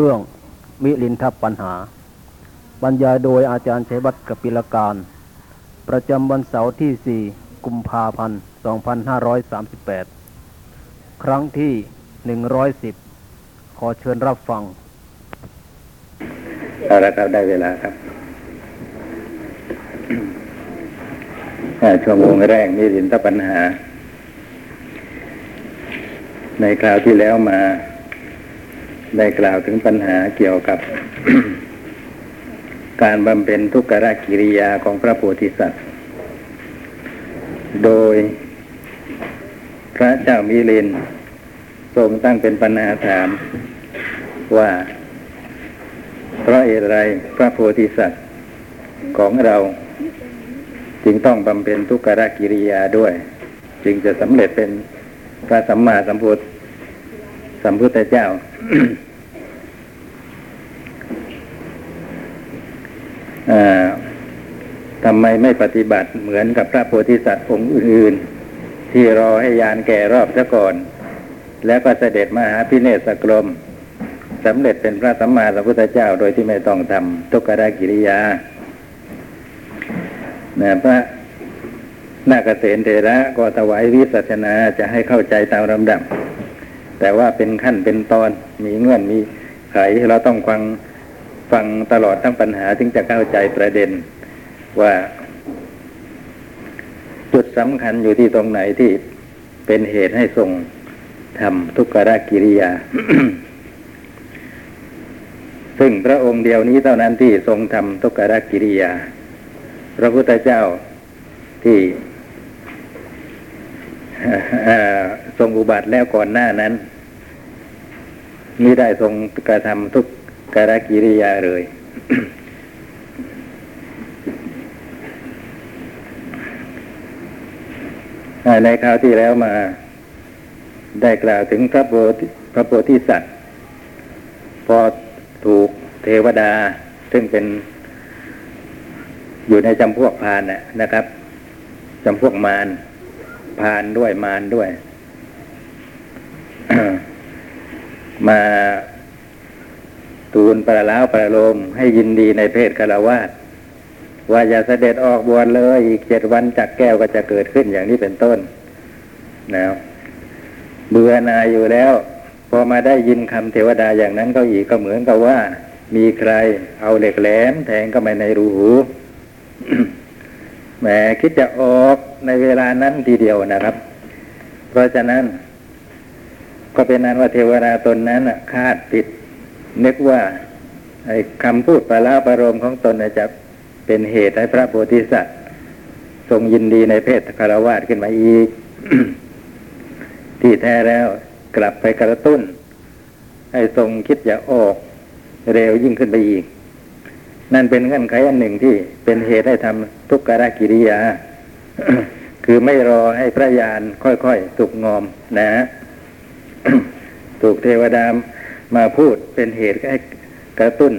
รื่องมิลินทปัญหา บรรยายโดยอาจารย์ชัยวัฒน์กปิลการ ประจำวันเสาร์ที่ 4 กุมภาพันธ์ 2538 ครั้งที่ 110 ขอเชิญรับฟัง เอาละครับ ได้เวลาครับชั่วโมงแรกมีสินทปัญหา ในคราวที่แล้วมา ได้กล่าวถึงปัญหาเกี่ยวกับ การบำเพ็ญทุกขกิริยาของพระโพธิสัตว์ โดย พระเจ้ามิลินทรงตั้งเป็นปัญหาถามว่า เพราะเหตุไรพระโพธิสัตว์ของเรา จึงต้องบำเพ็ญทุกขกิริยาด้วย จึงจะสำเร็จเป็นพระสัมมาสัมพุทธ สัมพุทธเจ้า ทำไมไม่ปฏิบัติเหมือนกับพระโพธิสัตว์องค์อื่น ๆ ที่รอให้ยานแก่รอบซะก่อน แล้วก็เสด็จมาหาพิเนศกรมสำเร็จเป็นพระสัมมาสัมพุทธเจ้าโดยที่ไม่ต้องทำทุกขกิริยานะพระนาคเษนเทระก็ถวายวิสัชนาจะให้เข้าใจตามลำดับ แต่ว่าเป็นขั้นเป็นตอนมีเงื่อนมีไขเราต้องฟังฟังตลอดทั้งปัญหาถึงจะเข้าใจประเด็นว่าจุดสำคัญอยู่ที่ตรงไหนที่เป็นเหตุให้ทรงทำทุกขรกิริยา ซึ่งพระองค์เดียวนี้เท่านั้นที่ทรงทำทุกขรกิริยา พระพุทธเจ้าที่ ทรงอุบัติแล้วก่อนหน้านั้นมิได้ทรงกระทำทุกขกิริยาเลย ในคราวที่แล้วมาได้กล่าวถึงพระโพธิพระโพธิสัตว์ พอถูกเทวดา ซึ่งเป็นอยู่ในจำพวกพานนะครับจำพวกมารพานด้วยมารด้วย มาตูนประล้าวประโลมให้ยินดีในเพศคารวาสว่าอย่าเสด็จออกบวชเลย อีกเจ็ดวันจากแก้วก็จะเกิดขึ้นอย่างนี้เป็นต้นนะเบื่อหนายอยู่แล้ว พอมาได้ยินคำเทวดาอย่างนั้นก็อีกก็เหมือนกับว่า มีใครเอาเหล็กแหลมแทงเข้าไปในรูหูแหมคิดจะออกในเวลานั้นทีเดียวนะครับ เพราะฉะนั้น ก็เป็นนั้นว่าเทวดาตนนั้นคาดผิด นึกว่าไอ้คำพูดประลาประโลมของตนจะเป็นเหตุให้พระโพธิสัตว์ ทรงยินดีในเพศคารวาสขึ้นมาอีก ที่แท้แล้วกลับไปกระตุ้น ให้ทรงคิดจะออกเร็วยิ่งขึ้นไปอีก นั่นเป็นเงื่อนไขอันหนึ่งที่เป็นเหตุให้ทำทุกขกิริยา คือไม่รอให้พระยานค่อยๆสุกงอมนะฮะ ถูกเทวดามาพูดเป็นเหตุให้กระตุ้น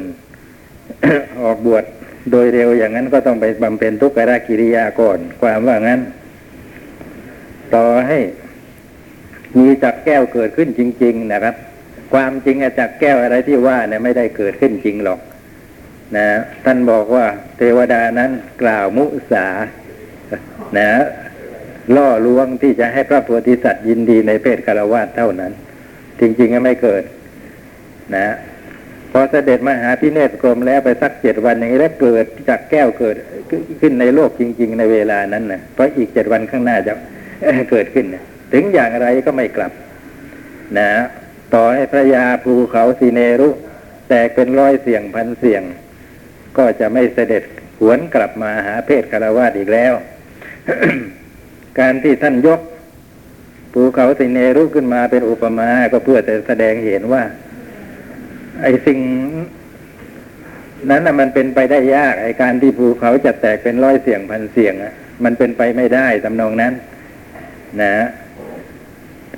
ออกบวชโดยเร็วอย่างนั้นก็ต้องไปบำเพ็ญทุกขกิริยาก่อนความว่างั้น ต่อให้มีจักแก้วเกิดขึ้นจริง ๆ นะครับ ความจริงจักแก้วอะไรที่ว่าเนี่ยไม่ได้เกิดขึ้นจริงหรอก นะท่านบอกว่าเทวดานั้นกล่าวมุสานะ ล่อลวงที่จะให้พระโพธิสัตว์ยินดีในเพศคารวะเท่านั้น จริงๆก็ไม่เกิด นะ พอเสด็จมาหาพิเนศกรมแล้วไปสักเจ็ดวันอย่างนี้แล้วเกิดจากแก้วเกิดขึ้นในโลกจริง ๆ ในเวลานั้นนะเพราะอีกเจ็ดวันข้างหน้าจะเกิดขึ้นนะถึงอย่างไรก็ไม่กลับ นะต่อให้พระยาภูเขาสีเนรุ แตกเป็นร้อยเสียงพันเสียง ก็จะไม่เสด็จหวนกลับมาหาเพศคารวาสอีกแล้ว การที่ท่านยกภูเขาสีเนรุขึ้นมาเป็นอุปมา ก็เพื่อจะแสดงเห็นว่า ไอ้สิ่ง นั้นนะมันเป็นไปได้ยากไอ้การที่ภูเขาจะแตกเป็นร้อยเสียงพันเสียงอะมันเป็นไปไม่ได้ตำนองนั้น นะ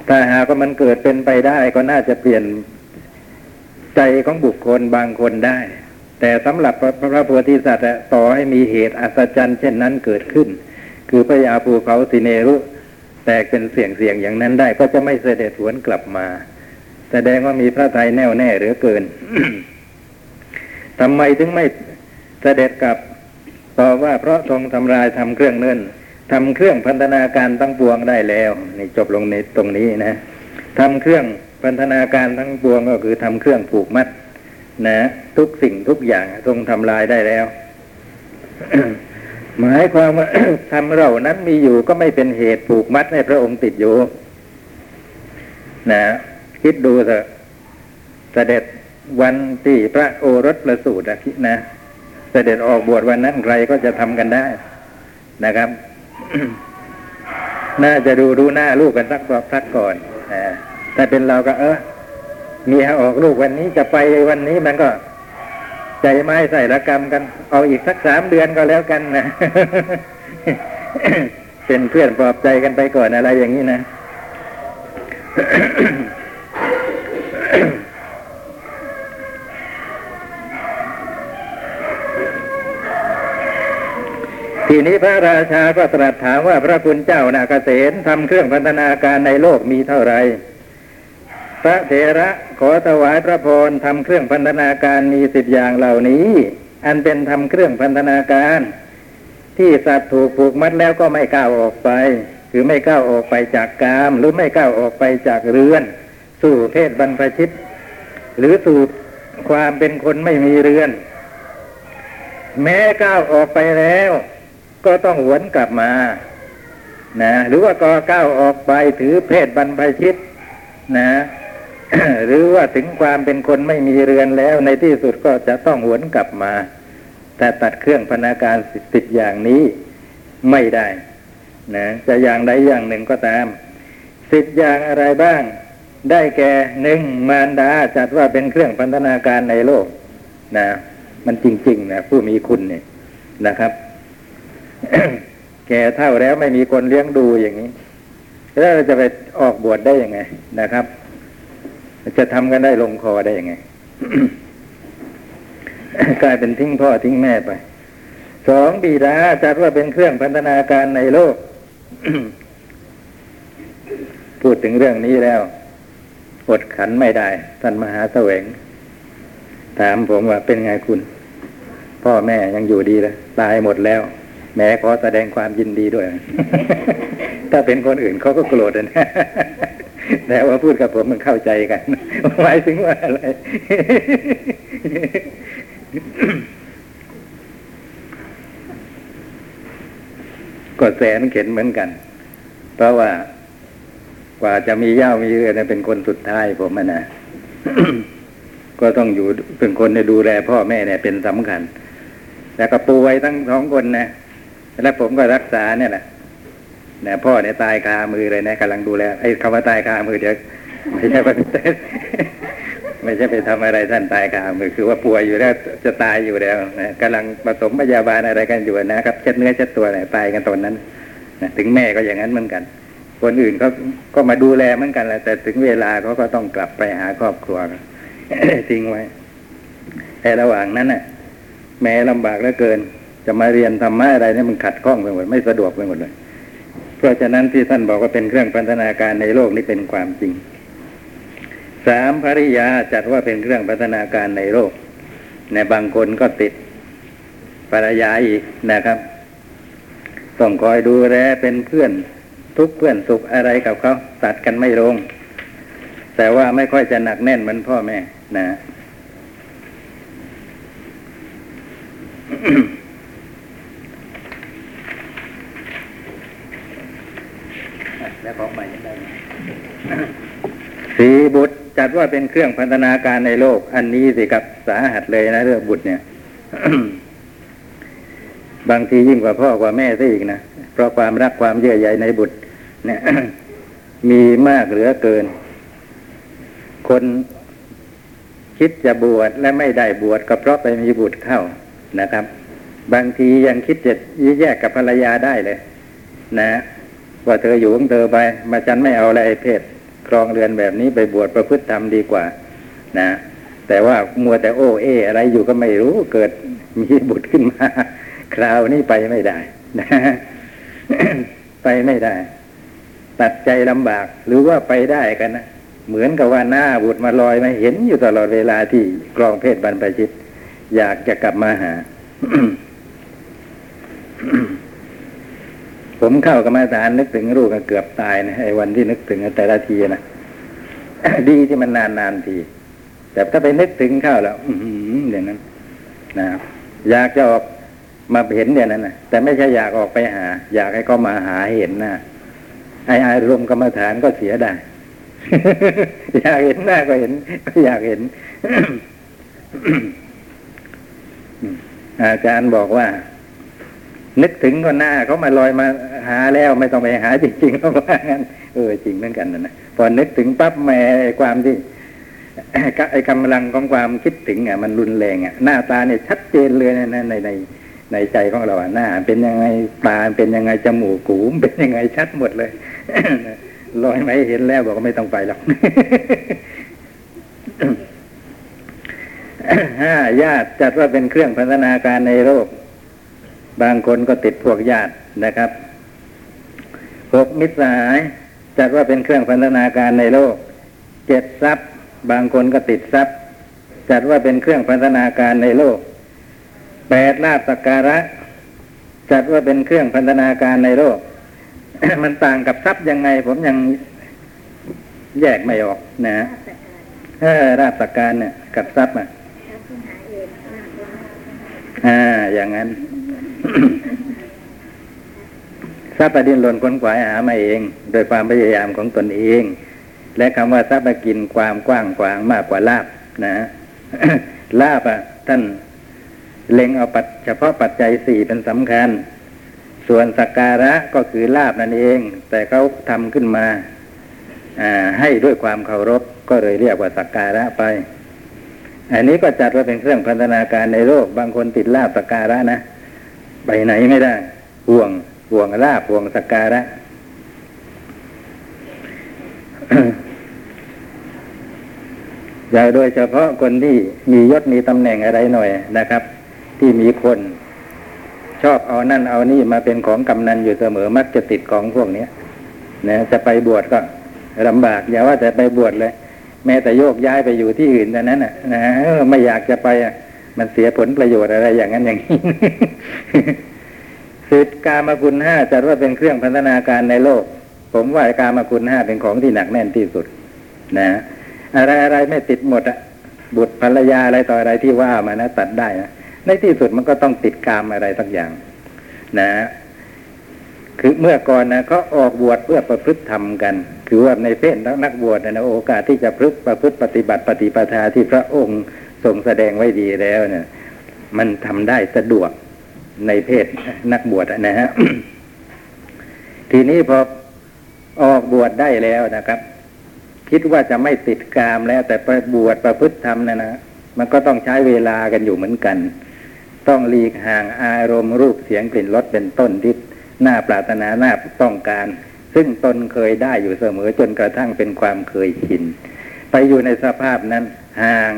ถ้าหากว่ามันเกิดเป็นไปได้ก็น่าจะเปลี่ยนใจของบุคคลบางคนได้ แต่สำหรับพระโพธิสัตว์ต่อให้มีเหตุอัศจรรย์เช่นนั้นเกิดขึ้น คือพระยาภูเขาสิเนรุ แตกเป็นเสียงเสียงอย่างนั้นได้ ก็จะไม่เสด็จหวนกลับมา แสดงว่ามีพระทัยแน่วแน่เหลือเกินทำไมถึงไม่เสด็จกลับตอบว่าเพราะทรงทำลายทำเครื่องเนิ่นทำเครื่องพันธนาการทั้งปวงได้แล้วนี่จบลงในตรงนี้นะทำเครื่องพันธนาการทั้งปวงก็คือทำเครื่องผูกมัดนะ ทุกสิ่งทุกอย่างทรงทำลายได้แล้ว หมายความว่าทำเรานั้นมีอยู่ก็ไม่เป็นเหตุผูกมัดให้พระองค์ติดอยู่ นะ คิดดูเถอะเสด็จวันที่พระโอรสประสูติอะคิดนะเสด็จออกบวชวันนั้นใครก็จะทำกันได้นะครับ น่าจะดูดูหน้าลูกกันสักสักก่อนอ่เป็นเราก็ เออมีออกลูกวันนี้จะไปวันนี้มันก็ ใจไม้ใส่ละกรรมกัน เอาอีกสักสามเดือนก็แล้วกันนะเป็นเพื่อนปลอบใจกันไปก่อนอะไรอย่างนี้นะทีนี้พระราชาก็ตรัสถามว่าพระคุณเจ้านาเกษตรทำเครื่องพันธนาการในโลกมีเท่าไหร่ พระเถระขอถวายพระพรทำเครื่องพันธนาการมีสิบอย่างเหล่านี้ อันเป็นทำเครื่องพันธนาการ ที่สัตว์ถูกผูกมัดแล้วก็ไม่ก้าวออกไป คือไม่ก้าวออกไปจากกาม หรือไม่ก้าวออกไปจากเรือน สู่เพศบรรพชิต หรือสู่ความเป็นคนไม่มีเรือน แม้ก้าวออกไปแล้ว ก็ต้องหวนกลับมานะหรือว่าก็ก้าวออกไปถือเพศบรรพชิต นะ หรือว่าถึงความเป็นคนไม่มีเรือนแล้ว ในที่สุดก็จะต้องหวนกลับมา แต่ตัดเครื่องพนาการสิบอย่างนี้ไม่ได้นะจะอย่างใดอย่างหนึ่งก็ตามสิบอย่างอะไรบ้าง ได้แก่หนึ่งมารดาจัดว่าเป็นเครื่องพันธนาการในโลกนะมันจริงๆนะผู้มีคุณเนี่ยนะครับ แก่เท่าแล้วไม่มีคนเลี้ยงดูอย่างนี้ แล้วเราจะไปออกบวชได้ยังไงนะครับ จะทำกันได้ลงคอได้ยังไง กลายเป็นทิ้งพ่อทิ้งแม่ไป สองบิดาจัดว่าเป็นเครื่องพันธนาการในโลก พูดถึงเรื่องนี้แล้วอดขันไม่ได้ ท่านมหาเสวง ถามผมว่าเป็นไงคุณ พ่อแม่ยังอยู่ดีเลยตายหมดแล้ว แม้ขอแสดงความยินดีด้วย ถ้าเป็นคนอื่นเขาก็โกรธนะ แต่ว่าพูดกับผมมันเข้าใจกันหมายถึงว่าอะไร ก็แสนเข็นเหมือนกัน เพราะว่า กว่าจะมีเย่ามีเรือเนี่ยเป็นคนสุดท้ายผมนะก็ต้องอยู่เป็นคนดูแลพ่อแม่เนี่ยเป็นสำคัญ แล้วก็ป่วยทั้งสองคนนะแล้วผมก็รักษาเนี่ยแหละ นี่ยพ่อเนี่ยตายคามือเลยนะกำลังดูแลไอ้คำว่าตายคามือเดี๋ยวไม่ใช่ไปไม่ใช่ไปทำอะไรท่านตายคามือคือว่าป่วยอยู่แล้วจะตายอยู่แล้วนะกำลังผสมพยาบาลอะไรกันอยู่นะครับเช็ดเนื้อเช็ดตัวเนี่ยตายกันตอนนั้นนะถึงแม่ก็อย่างนั้นเหมือนกัน คนอื่นเขาก็มาดูแลเหมือนกันแหละแต่ถึงเวลาเขาก็ต้องกลับไปหาครอบครัวทิ้งไว้แต่ระหว่างนั้นน่ะ แม้ลำบากเหลือเกิน จะมาเรียนธรรมะอะไรเนี่ยมันขัดข้องไปหมดไม่สะดวกไปหมดเลย ราะฉะนั้นที่ท่านบอกว่าเป็นเครื่องพันธนาการในโลกนี้เป็นความจริง สามภริยาจัดว่าเป็นเครื่องพัฒนาการในโลกในบางคนก็ติดภรรยาอีกนะครับ ต้องคอยดูแลเป็นเพื่อนทุกเพื่อนสุขอะไรกับเขาตัดกันไม่ลง แต่ว่าไม่ค่อยจะหนักแน่นเหมือนพ่อแม่นะ แล้วของใหม่ยังได้สีบุตรจัดว่าเป็นเครื่องพันธนาการในโลก อันนี้สิครับสาหัสเลยนะเรื่องบุตรเนี่ย บางทียิ่งกว่าพ่อกว่าแม่ซะอีกนะเพราะความรักความเยื่อใยในบุตร เนี่ย มีมากเหลือเกิน คนคิดจะบวชและไม่ได้บวชก็เพราะไปมีบุตรเข้านะครับ บางทียังคิดจะแยกกับภรรยาได้เลย นะ ว่าเธออยู่ของเธอไป มาฉันไม่เอาอะไรเพศครองเรือนแบบนี้ไปบวชประพฤติธรรมดีกว่า นะ แต่ว่ามัวแต่โอ้เออะไรอยู่ก็ไม่รู้เกิดมีบุตรขึ้นมา คราวนี้ไปไม่ได้นะไปไม่ได้ ตัดใจลำบาก หรือว่าไปได้กันนะเหมือนกับว่าหน้าบุตรมาลอยมาเห็นอยู่ตลอดเวลาที่กรองเพศบรรพชิต อยากจะกลับมาหา ผมเข้ากรรมฐานนึกถึงลูกก็เกือบตายนะไอ้วันที่นึกถึงแต่ละทีนะดีที่มันนานนานที แต่ถ้าไปนึกถึงเข้าแล้ว อือย่างนั้นนะอยากจะออกมาเห็นอย่างนั้นนะแต่ไม่ใช่อยากออกไปหา อยากให้เขามาหาเห็นน้าไอ้อารมณ์กรรมฐานก็เสียได้อยากเห็นหน้าก็เห็นอยากเห็น อาจารย์บอกว่า นึกถึงก็หน้าเขามาลอยมาหาแล้วไม่ต้องไปหาจริงๆเขาว่างั้นเออจริงเหมือนกันนะนะพอนึกถึงปั๊บแม่ความที่ไอ้กำลังของความคิดถึงอะมันรุนแรงอะหน้าตาเนี่ยชัดเจนเลยนะในในในในใจของเราอะหน้า เป็นยังไงตาเป็นยังไงจมูกหูมเป็นยังไงชัดหมดเลยลอยไหมเห็นแล้วบอกว่าไม่ต้องไปหรอกห้าญาติจัดว่าเป็นเครื่องพัฒนาการในโลก บางคนก็ติดพวกญาตินะครับหกมิตรสหายจัดว่าเป็นเครื่องพัฒนาการในโลกเจ็ดทรัพย์ บางคนก็ติดทรัพย์ จัดว่าเป็นเครื่องพัฒนาการในโลกแปดลาบสักการะ จัดว่าเป็นเครื่องพัฒนาการในโลก มันต่างกับทรัพย์ยังไง ผมยังแยกไม่ออกนะฮะเออราบสักการเนี่ยกับทรัพย์อะอ่าอย่างนั้น ทรัพย์ดินหล่นค้นขวายหามาเอง โดยความพยายามของตนเอง และคำว่าทรัพย์กินความกว้างขวางมากกว่าลาบนะลาบอะ ท่านเล็งเอาปัจเฉพาะปัจจัยสี่เป็นสำคัญ ส่วนสักการะก็คือลาบนั่นเอง แต่เขาทำขึ้นมาอ่าให้ด้วยความเคารพก็เลยเรียกว่าสักการะไป อันนี้ก็จัดว่าเป็นเครื่องพัฒนาการในโลกบางคนติดลาบสักการะนะ ไปไหนไม่ได้ห่วงห่วงลาบห่วงสักการะอย่าโดยเฉพาะคนที่มียศมีตำแหน่งอะไรหน่อยนะครับ ที่มีคนชอบเอานั่นเอานี่มาเป็นของกำนันอยู่เสมอมักจะติดของพวกนี้นะจะไปบวชก็ลำบาก อย่าว่าแต่ไปบวชเลย แม้แต่โยกย้ายไปอยู่ที่อื่นแต่นั้นน่ะนะไม่อยากจะไปอะ มันเสียผลประโยชน์อะไรอย่างนั้นอย่างนี้สิทธิกามคุณห้าจัดว่าเป็นเครื่องพัฒนาการในโลก ผมว่ากามคุณห้าเป็นของที่หนักแน่นที่สุด นะอะไรอะไรไม่ติดหมดอะบุตรภรรยาอะไรต่ออะไรที่ว่ามานะตัดได้นะในที่สุดมันก็ต้องติดกามอะไรสักอย่าง นะ คือเมื่อก่อนนะเขาออกบวชเพื่อประพฤติธรรมกัน คือว่าในเพศนักบวชนะโอกาสที่จะพฤติประพฤติปฏิบัติปฏิปทาที่พระองค์ ทรงแสดงไว้ดีแล้วเนี่ย มันทำได้สะดวกในเพศนักบวชนะฮะทีนี้พอออกบวชได้แล้วนะครับ คิดว่าจะไม่ติดกามแล้ว แต่ไปบวชประพฤติธรรมนะนะมันก็ต้องใช้เวลากันอยู่เหมือนกัน ต้องหลีกห่างอารมณ์รูปเสียงกลิ่นรสเป็นต้นที่หน่าปรารถนาหน่าต้องการ ซึ่งตนเคยได้อยู่เสมอจนกระทั่งเป็นความเคยชิน ไปอยู่ในสภาพนั้นห่าง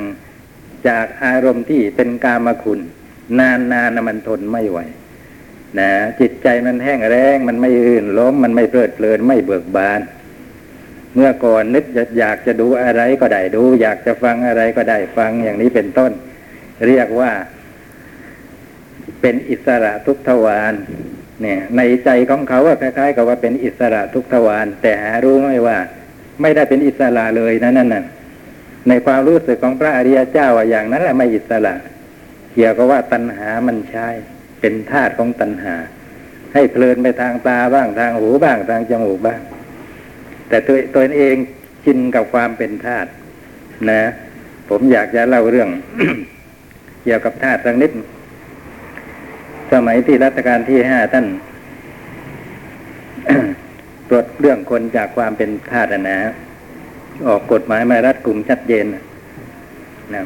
จากอารมณ์ที่เป็นกามคุณ นานๆนนมันทนไม่ไหวนะจิตใจมันแห้งแรงมันไม่อื่นล้มมันไม่เพลิดเพลินไม่เบิกบาน เมื่อก่อนนึกอยากจะดูอะไรก็ได้ดู อยากจะฟังอะไรก็ได้ฟังอย่างนี้เป็นต้น เรียกว่า เป็นอิสระทุกทวารเนี่ย ในใจของเขาว่าคล้ายๆ กับว่าเป็นอิสระทุกทวารแต่หารู้ไหมว่า ไม่ได้เป็นอิสระเลยนะนั่นน่ะ ในความรู้สึกของพระอริยเจ้าอย่างนั้นแหละไม่อิสระเกี่ยวกับว่าตัณหามันใช่เป็นธาตุของตัณหา ให้เพลินไปทางตาบ้างทางหูบ้างทางจมูกบ้าง แต่ตัวตัวเองชินกับความเป็นธาตุนะ ผมอยากจะเล่าเรื่อง เกี่ยวกับธาตุสักนิด สมัยที่รัชกาลที่ห้าท่านตรวจเรื่องคนจากความเป็นธาตุนะ ออกกฎหมายมารัดกลุ่มชัดเจนนะ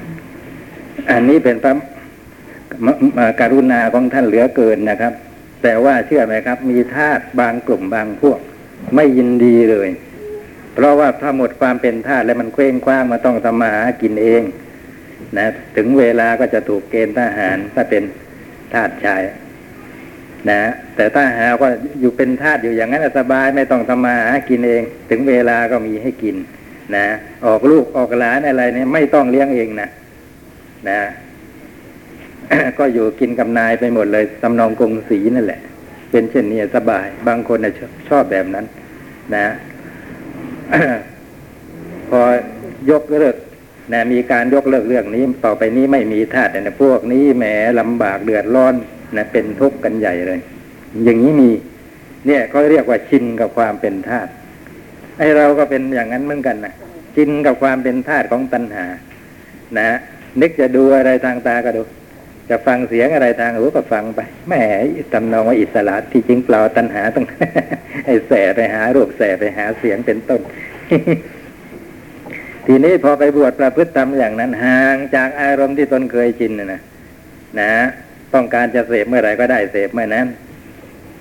อันนี้เป็นพระการุณาของท่านเหลือเกินนะครับ แต่ว่าเชื่อไหมครับ มีทาสบางกลุ่มบางพวก ไม่ยินดีเลย เพราะว่าถ้าหมดความเป็นทาสแล้วมันเคว้งคว้างมาต้องทำมาหากินเองนะถึงเวลาก็จะถูกเกณฑ์ทหารถ้าเป็นทาสชายนะแต่ถ้าหาว่าอยู่เป็นทาสอยู่อย่างนั้นสบายไม่ต้องทำมาหากินเอง ถึงเวลาก็มีให้กิน นะออกลูกออกหลานอะไรเนี่ยไม่ต้องเลี้ยงเองนะนะก็อยู่กินกับนายไปหมดเลยตำนองกงสีนั่นแหละ เป็นเช่นนี้สบาย บางคนนะชอบชอบแบบนั้น นะพอยกเลิกนะมีการยกเลิกเรื่องนี้ ต่อไปนี้ไม่มีทาสนะพวกนี้แหมลำบากเดือดร้อนนะเป็นทุกข์กันใหญ่เลย อย่างนี้มี เนี่ยเขาเรียกว่าชินกับความเป็นทาส ไอเราก็เป็นอย่างนั้นเหมือนกันนะชินกับความเป็นทาสของตัณหา นะนึกจะดูอะไรทางตาก็ดู จะฟังเสียงอะไรทางหูก็ฟังไปแหมตำนองว่าอิสระที่จริงเปล่าตัณหาต้องไอแสไปหารูปแสไปหาเสียงเป็นต้น ทีนี้พอไปบวชประพฤติทำอย่างนั้นห่างจากอารมณ์ที่ตนเคยชินนะนะนะต้องการจะเสพเมื่อไหร่ก็ได้เสพเมื่อนั้น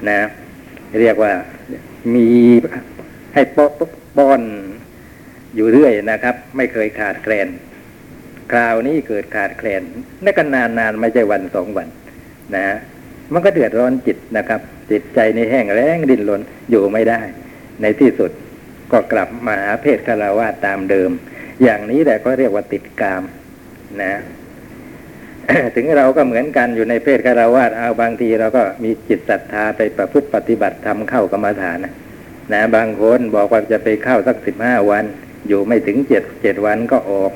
นะ เรียกว่ามี ให้ปะป้อนอยู่เรื่อยนะครับ ไม่เคยขาดแคลน คราวนี้เกิดขาดแคลนนั่นก็นานนานๆไม่ใช่วันสองวันนะมันก็เดือดร้อนจิตนะครับ จิตใจในแห้งแล้งดิ้นรนอยู่ไม่ได้ ในที่สุดก็กลับมาหาเพศคารวาตามเดิม อย่างนี้แหละก็เรียกว่าติดกาม นะถึงเราก็เหมือนกันอยู่ในเพศคารวาสเอาบางทีเราก็มีจิตศรัทธาไปประพฤติปฏิบัติทำเข้ากรรมฐานนะ นะบางคนบอกว่าจะไปเข้าสักสิบห้าวัน อยู่ไม่ถึงเจ็ดเจ็ดวันก็ออก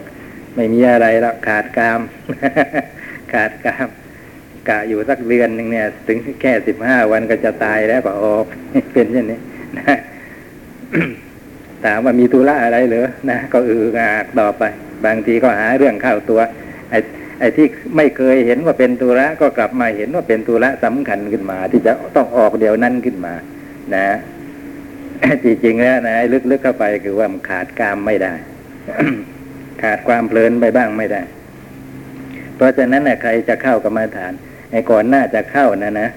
ไม่มีอะไรแล้วขาดกาม ขาดกามกะอยู่สักเดือนหนึ่งเนี่ย ถึงแค่สิบห้าวันก็จะตายแล้วก็ออกเป็นเช่นนี้นะถามว่ามีธุระอะไรเหรอนะก็อืองากต่อไป บางทีก็หาเรื่องเข้าตัว ไอ้ไอ้ที่ไม่เคยเห็นว่าเป็นธุระก็กลับมาเห็นว่าเป็นธุระสำคัญขึ้นมา ที่จะต้องออกเดี๋ยวนั้นขึ้นมา นะ จริงๆแล้วนะลึกๆเข้าไปคือว่ามันขาดกามไม่ได้ ขาดความเพลินไปบ้างไม่ได้ เพราะฉะนั้นนะใครจะเข้ากรรมาฐานไอ้ก่อนหน้าจะเข้านะนะ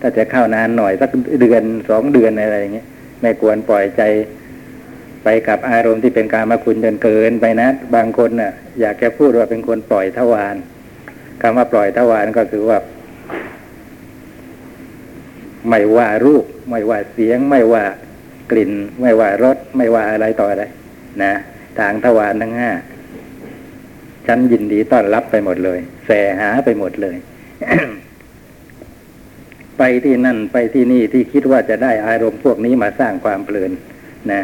ถ้าจะเข้านานหน่อยสักเดือนสองเดือนอะไรอย่างเงี้ยไม่ควรปล่อยใจไปกับอารมณ์ที่เป็นการมาคุณจนเกินไปนะ บางคนน่ะ อยากจะพูดว่าเป็นคนปล่อยทวารคำว่าปล่อยทวารก็คือว่า ไม่ว่ารูป ไม่ว่าเสียง ไม่ว่า กลิ่นไม่ว่ารสไม่ว่าอะไรต่ออะไรนะทางทวารทั้งห้าฉันยินดีต้อนรับไปหมดเลยแสหาไปหมดเลย ไปที่นั่นไปที่นี่ที่คิดว่าจะได้อารมณ์พวกนี้มาสร้างความเพลินนะ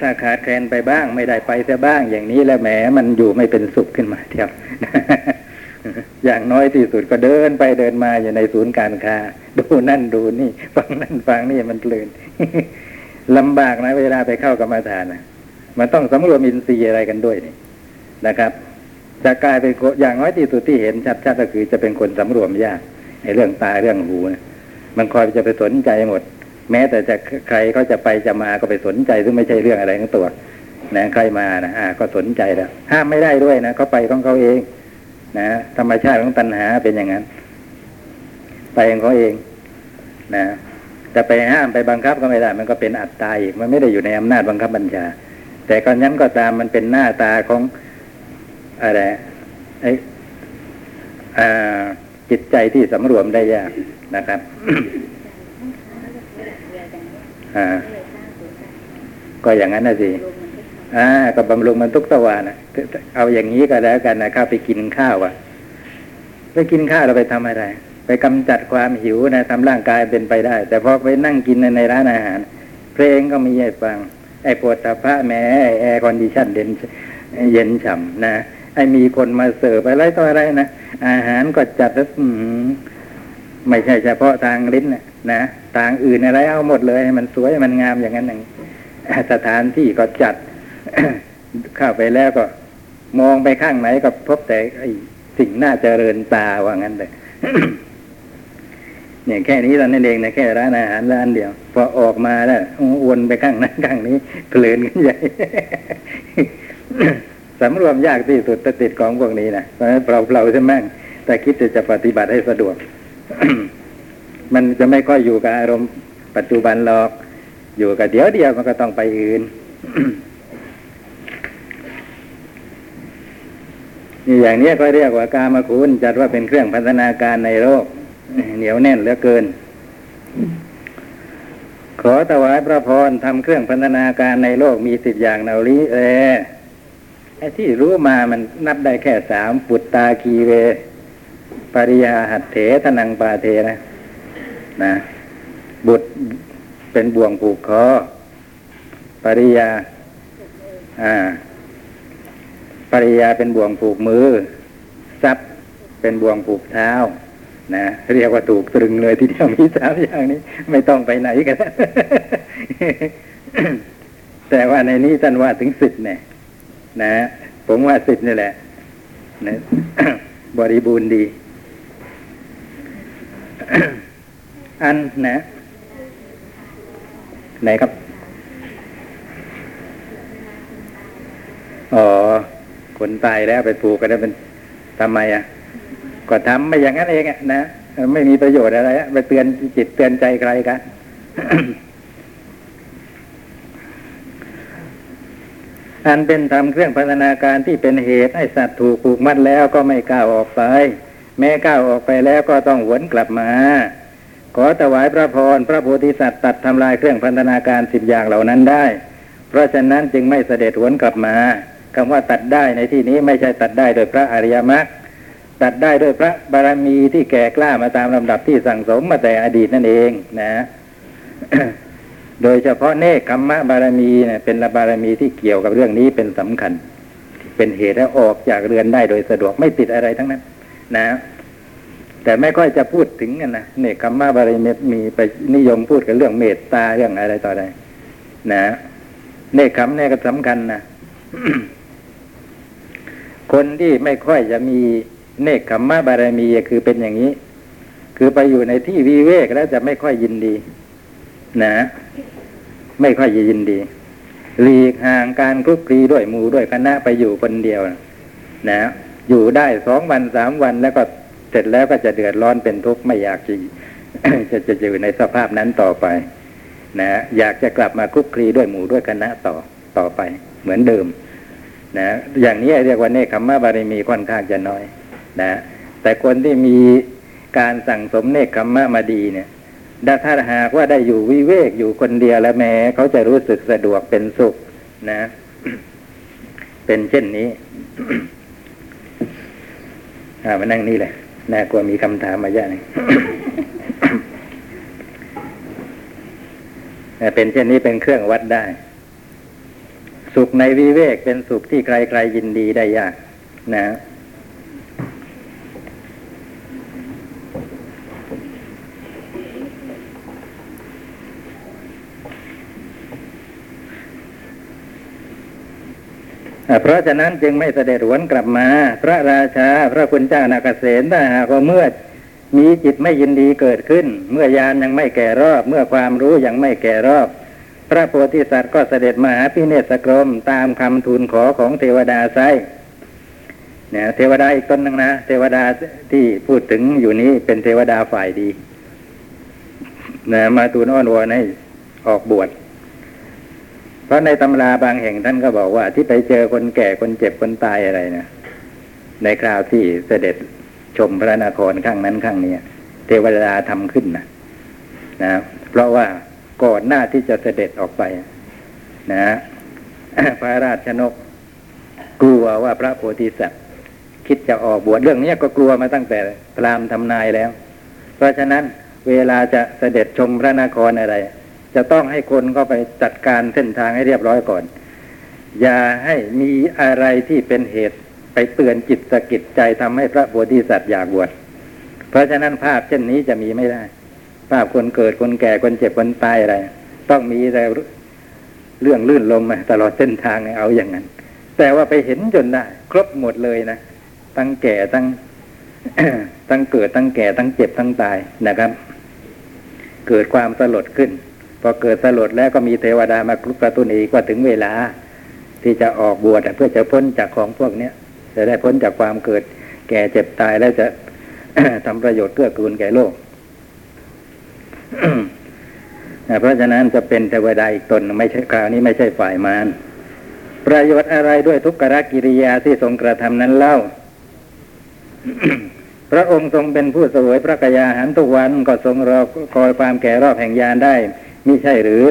ถ้าขาดแคลนไปบ้าง ไม่ได้ไปเสียบ้าง อย่างนี้แล้วแหมมันอยู่ไม่เป็นสุขขึ้นมาเทียวอย่างน้อยที่สุดก็เดินไปเดินมาอยู่ในศูนย์การค้าดูนั่นดูนี่ ฟังนั่นฟังนี่มันเพลิน ลำบากนะเวลาไปเข้ากรรมฐานนะมันต้องสำรวมอินทรีย์อะไรกันด้วยนี่นะครับ จะกลายเป็นอย่างน้อยที่สุดที่เห็นชัดๆก็คือจะเป็นคนสำรวมยากไอ้เรื่องตาเรื่องหูนะมันคอยจะไปสนใจหมด แม้แต่จะใครเขาจะไปจะมาก็ไปสนใจซึ่งไม่ใช่เรื่องอะไรของตัวนะใครมานะอ่า ก็สนใจแล้วห้ามไม่ได้ด้วยนะเขาไปของเขาเอง นะธรรมชาติของตัณหาเป็นอย่างนั้น ไปของเขาเอง นะ จะไปห้ามไปบังคับก็ไม่ได้ มันก็เป็นอัตตาอีก มันไม่ได้อยู่ในอำนาจบังคับบัญชา แต่ก็นั้นก็ตามมันเป็นหน้าตาของอะไรไอ้อ่าจิตใจที่สำรวมได้ยากนะครับอ่าก็อย่างนั้นนะสิอ่าก็บำรุงมันทุกตะวันนะเอาอย่างนี้ก็แล้วกันนะข้าไปกินข้าวอะไปกินข้าวเราไปทำอะไร ไปกำจัดความหิวนะทำร่างกายเป็นไปได้ แต่พอไปนั่งกินในร้านอาหาร เพลงก็มีให้ฟัง ไอ้ปวดตาพระแม้ air condition เด่นเย็นฉ่ำนะไอ้มีคนมาเสิร์ฟอะไรต่ออะไรนะอาหารก็จัดแล้วหือไม่ใช่เฉพาะทางลิ้นนะนะทางอื่นอะไรเอาหมดเลยมันสวยมันงามอย่างนั้นอย่างสถานที่ก็จัดเข้าไปแล้วก็ มองไปข้างไหนก็พบแต่ไอ้สิ่งน่าเจริญตาว่างั้นเลย เนี่ยแค่นี้เรานั่นเองนะแค่ร้านอาหารร้านเดียว พอออกมาแล้ววนไปข้างนั้นข้างนี้เพลินกันใหญ่สำรวมยากที่สุดต่ติดของพวกนี้นะเพราะฉะนั้นเปล่าเปล่าใช่ไหมแต่คิดจะจะปฏิบัติให้สะดวก มันจะไม่ค่อยอยู่กับอารมณ์ปัจจุบันหรอกอยู่กับเดี๋ยวเดียวมันก็ต้องไปอื่นนี่อย่างนี้ก็เรียกว่ากามาคุณจัดว่าเป็นเครื่องพัฒนาการในโลก เหนียวแน่นเหลือเกินคอถวายพระพรทำเครื่องพันธนาการในโลกมีสิบอย่างเหล่านี้แลไอ้ที่รู้มามันนับได้แค่สามปุตตาคีเว ปริยาหัตเถทนังปาเทนะ นะ บุตรเป็นบ่วงผูกคอปริยา อ่า ปริยาเป็นบ่วงผูกมือทรัพย์เป็นบ่วงผูกเท้า นะเรียกว่าถูกตรึงเลยทีเดียวมีสามอย่างนี้ ไม่ต้องไปไหนกันแต่ว่าในนี้ท่านว่าถึงสิบเนี่ยนะผมว่าสิบนี่แหละนะบริบูรณ์ดี อันนะ ไหนครับอ๋อคนตายแล้วไปปลูกกันแล้วเป็นทำไมอะ ก็ทำไม่อย่างนั้นเองนะไม่มีประโยชน์อะไรไปเตือนจิตเตือนใจใครกันอันเป็นธรรมเครื่องพัฒนาการที่เป็นเหตุให้สัตว์ถูกผูกมัดแล้วก็ไม่ก้าวออกไป แม้ก้าวออกไปแล้วก็ต้องหวนกลับมา ขอถวายพระพรพระโพธิสัตว์ตัดทำลายเครื่องพันธนาการสิบอย่างเหล่านั้นได้ เพราะฉะนั้นจึงไม่เสด็จหวนกลับมาคำว่าตัดได้ในที่นี้ไม่ใช่ตัดได้โดยพระอริยมรรค ตัดได้ด้วยพระบารมีที่แก่กล้ามาตามลำดับที่สั่งสมมาแต่อดีตนั่นเองนะ โดยเฉพาะเนคขมมะบารมีเนี่ยเป็นบารมีที่เกี่ยวกับเรื่องนี้เป็นสำคัญ เป็นเหตุให้ออกจากเรือนได้โดยสะดวกไม่ติดอะไรทั้งนั้น นะ แต่ไม่ค่อยจะพูดถึงกันนะเนคขมมะบารมีมีไปนิยมพูดกันเรื่องเมตตาเรื่องอะไรต่ออะไรนะเนคขมเนี่ยก็สำคัญนะคนที่ไม่ค่อยจะมี เนคขมมะบารมีคือเป็นอย่างนี้ คือไปอยู่ในที่วิเวกแล้วจะไม่ค่อยยินดี นะ ไม่ค่อยยินดีหลีกห่างการคลุกคลีด้วยหมู่ด้วยคณะไปอยู่คนเดียว นะ อยู่ได้สองวันสามวันแล้วก็เสร็จแล้วก็จะเดือดร้อนเป็นทุกข์ไม่อยากจะจะจะอยู่ในสภาพนั้นต่อไป นะอยากจะกลับมาคลุกคลีด้วยหมู่ด้วยคณะต่อต่อไป เหมือนเดิม นะอย่างนี้เรียกว่าเนคขมมะบารมีค่อนข้างจะน้อย นะแต่คนที่มีการสั่งสมเนคขมมะมาดีเนี่ยถ้าหากว่าได้อยู่วิเวกอยู่คนเดียวแล้วแม้เขาจะรู้สึกสะดวกเป็นสุขนะ เป็นเช่นนี้อามานั่งนี่เลยน่ากลัวมีคำถามมาเยอะเลยเป็นเช่นนี้เป็นเครื่องวัดได้ สุขในวิเวกเป็นสุขที่ใครๆยินดีได้ยากนะ ราะฉะนั้นจึงไม่เสด็จหวนกลับมา พระราชาพระคุณเจ้านาเกษตรถ้าหากว่าเมื่อมีจิตไม่ยินดีเกิดขึ้น เมื่อยานยังไม่แก่รอบ เมื่อความรู้ยังไม่แก่รอบ พระโพธิสัตว์ก็เสด็จมาหาพิเนศกรมตามคำทูลขอของเทวดาไซเนี่ยเทวดาอีกต้นหนึ่งนะเทวดาที่พูดถึงอยู่นี้เป็นเทวดาฝ่ายดีนะมาทูลอ้อนวอนให้ออกบวช เพราะในตำราบางแห่งท่านก็บอกว่าที่ไปเจอคนแก่คนเจ็บคนตายอะไรนะในคราวที่เสด็จชมพระนครข้างนั้นข้างนี้เทวดาทำขึ้นนะนะเพราะว่าก่อนหน้าที่จะเสด็จออกไป นะพระราชนก กลัวว่าพระโพธิสัตว์คิดจะออกบวชเรื่องนี้ก็กลัวมาตั้งแต่พรามทำนายแล้ว เพราะฉะนั้นเวลาจะเสด็จชมพระนครอะไร จะต้องให้คนเข้าไปจัดการเส้นทางให้เรียบร้อยก่อน อย่าให้มีอะไรที่เป็นเหตุไปเตือนจิตสะกิดใจทำให้พระโพธิสัตว์อยากบวช เพราะฉะนั้นภาพเช่นนี้จะมีไม่ได้ ภาพคนเกิดคนแก่คนเจ็บคนตายอะไร ต้องมีแต่เรื่องลื่นลมมาตลอดเส้นทางเอาอย่างนั้น แต่ว่าไปเห็นจนได้ ครบหมดเลยนะตั้งแก่ตั้งตั้งเกิดตั้งแก่ตั้งเจ็บตั้งตายนะครับ เกิดความสลดขึ้น พอเกิดสลดแล้วก็มีเทวดามากรุกระตุ้นอีกว่าถึงเวลา ที่จะออกบวชเพื่อจะพ้นจากของพวกเนี้ยจะได้พ้นจากความเกิด แก่เจ็บตายแล้วจะทำประโยชน์เกื้อกูลแก่โลกเพราะฉะนั้นจะเป็นเทวดาอีกตนไม่ใช่คราวนี้ไม่ใช่ฝ่ายมารประโยชน์อะไรด้วยทุกขกิริยาที่ทรงกระทำนั้นเล่า พระองค์ทรงเป็นผู้สวยพระกยาหารทุกวันก็ทรงรอคอยความแก่รอบแห่งยานได้ มิใช่หรือ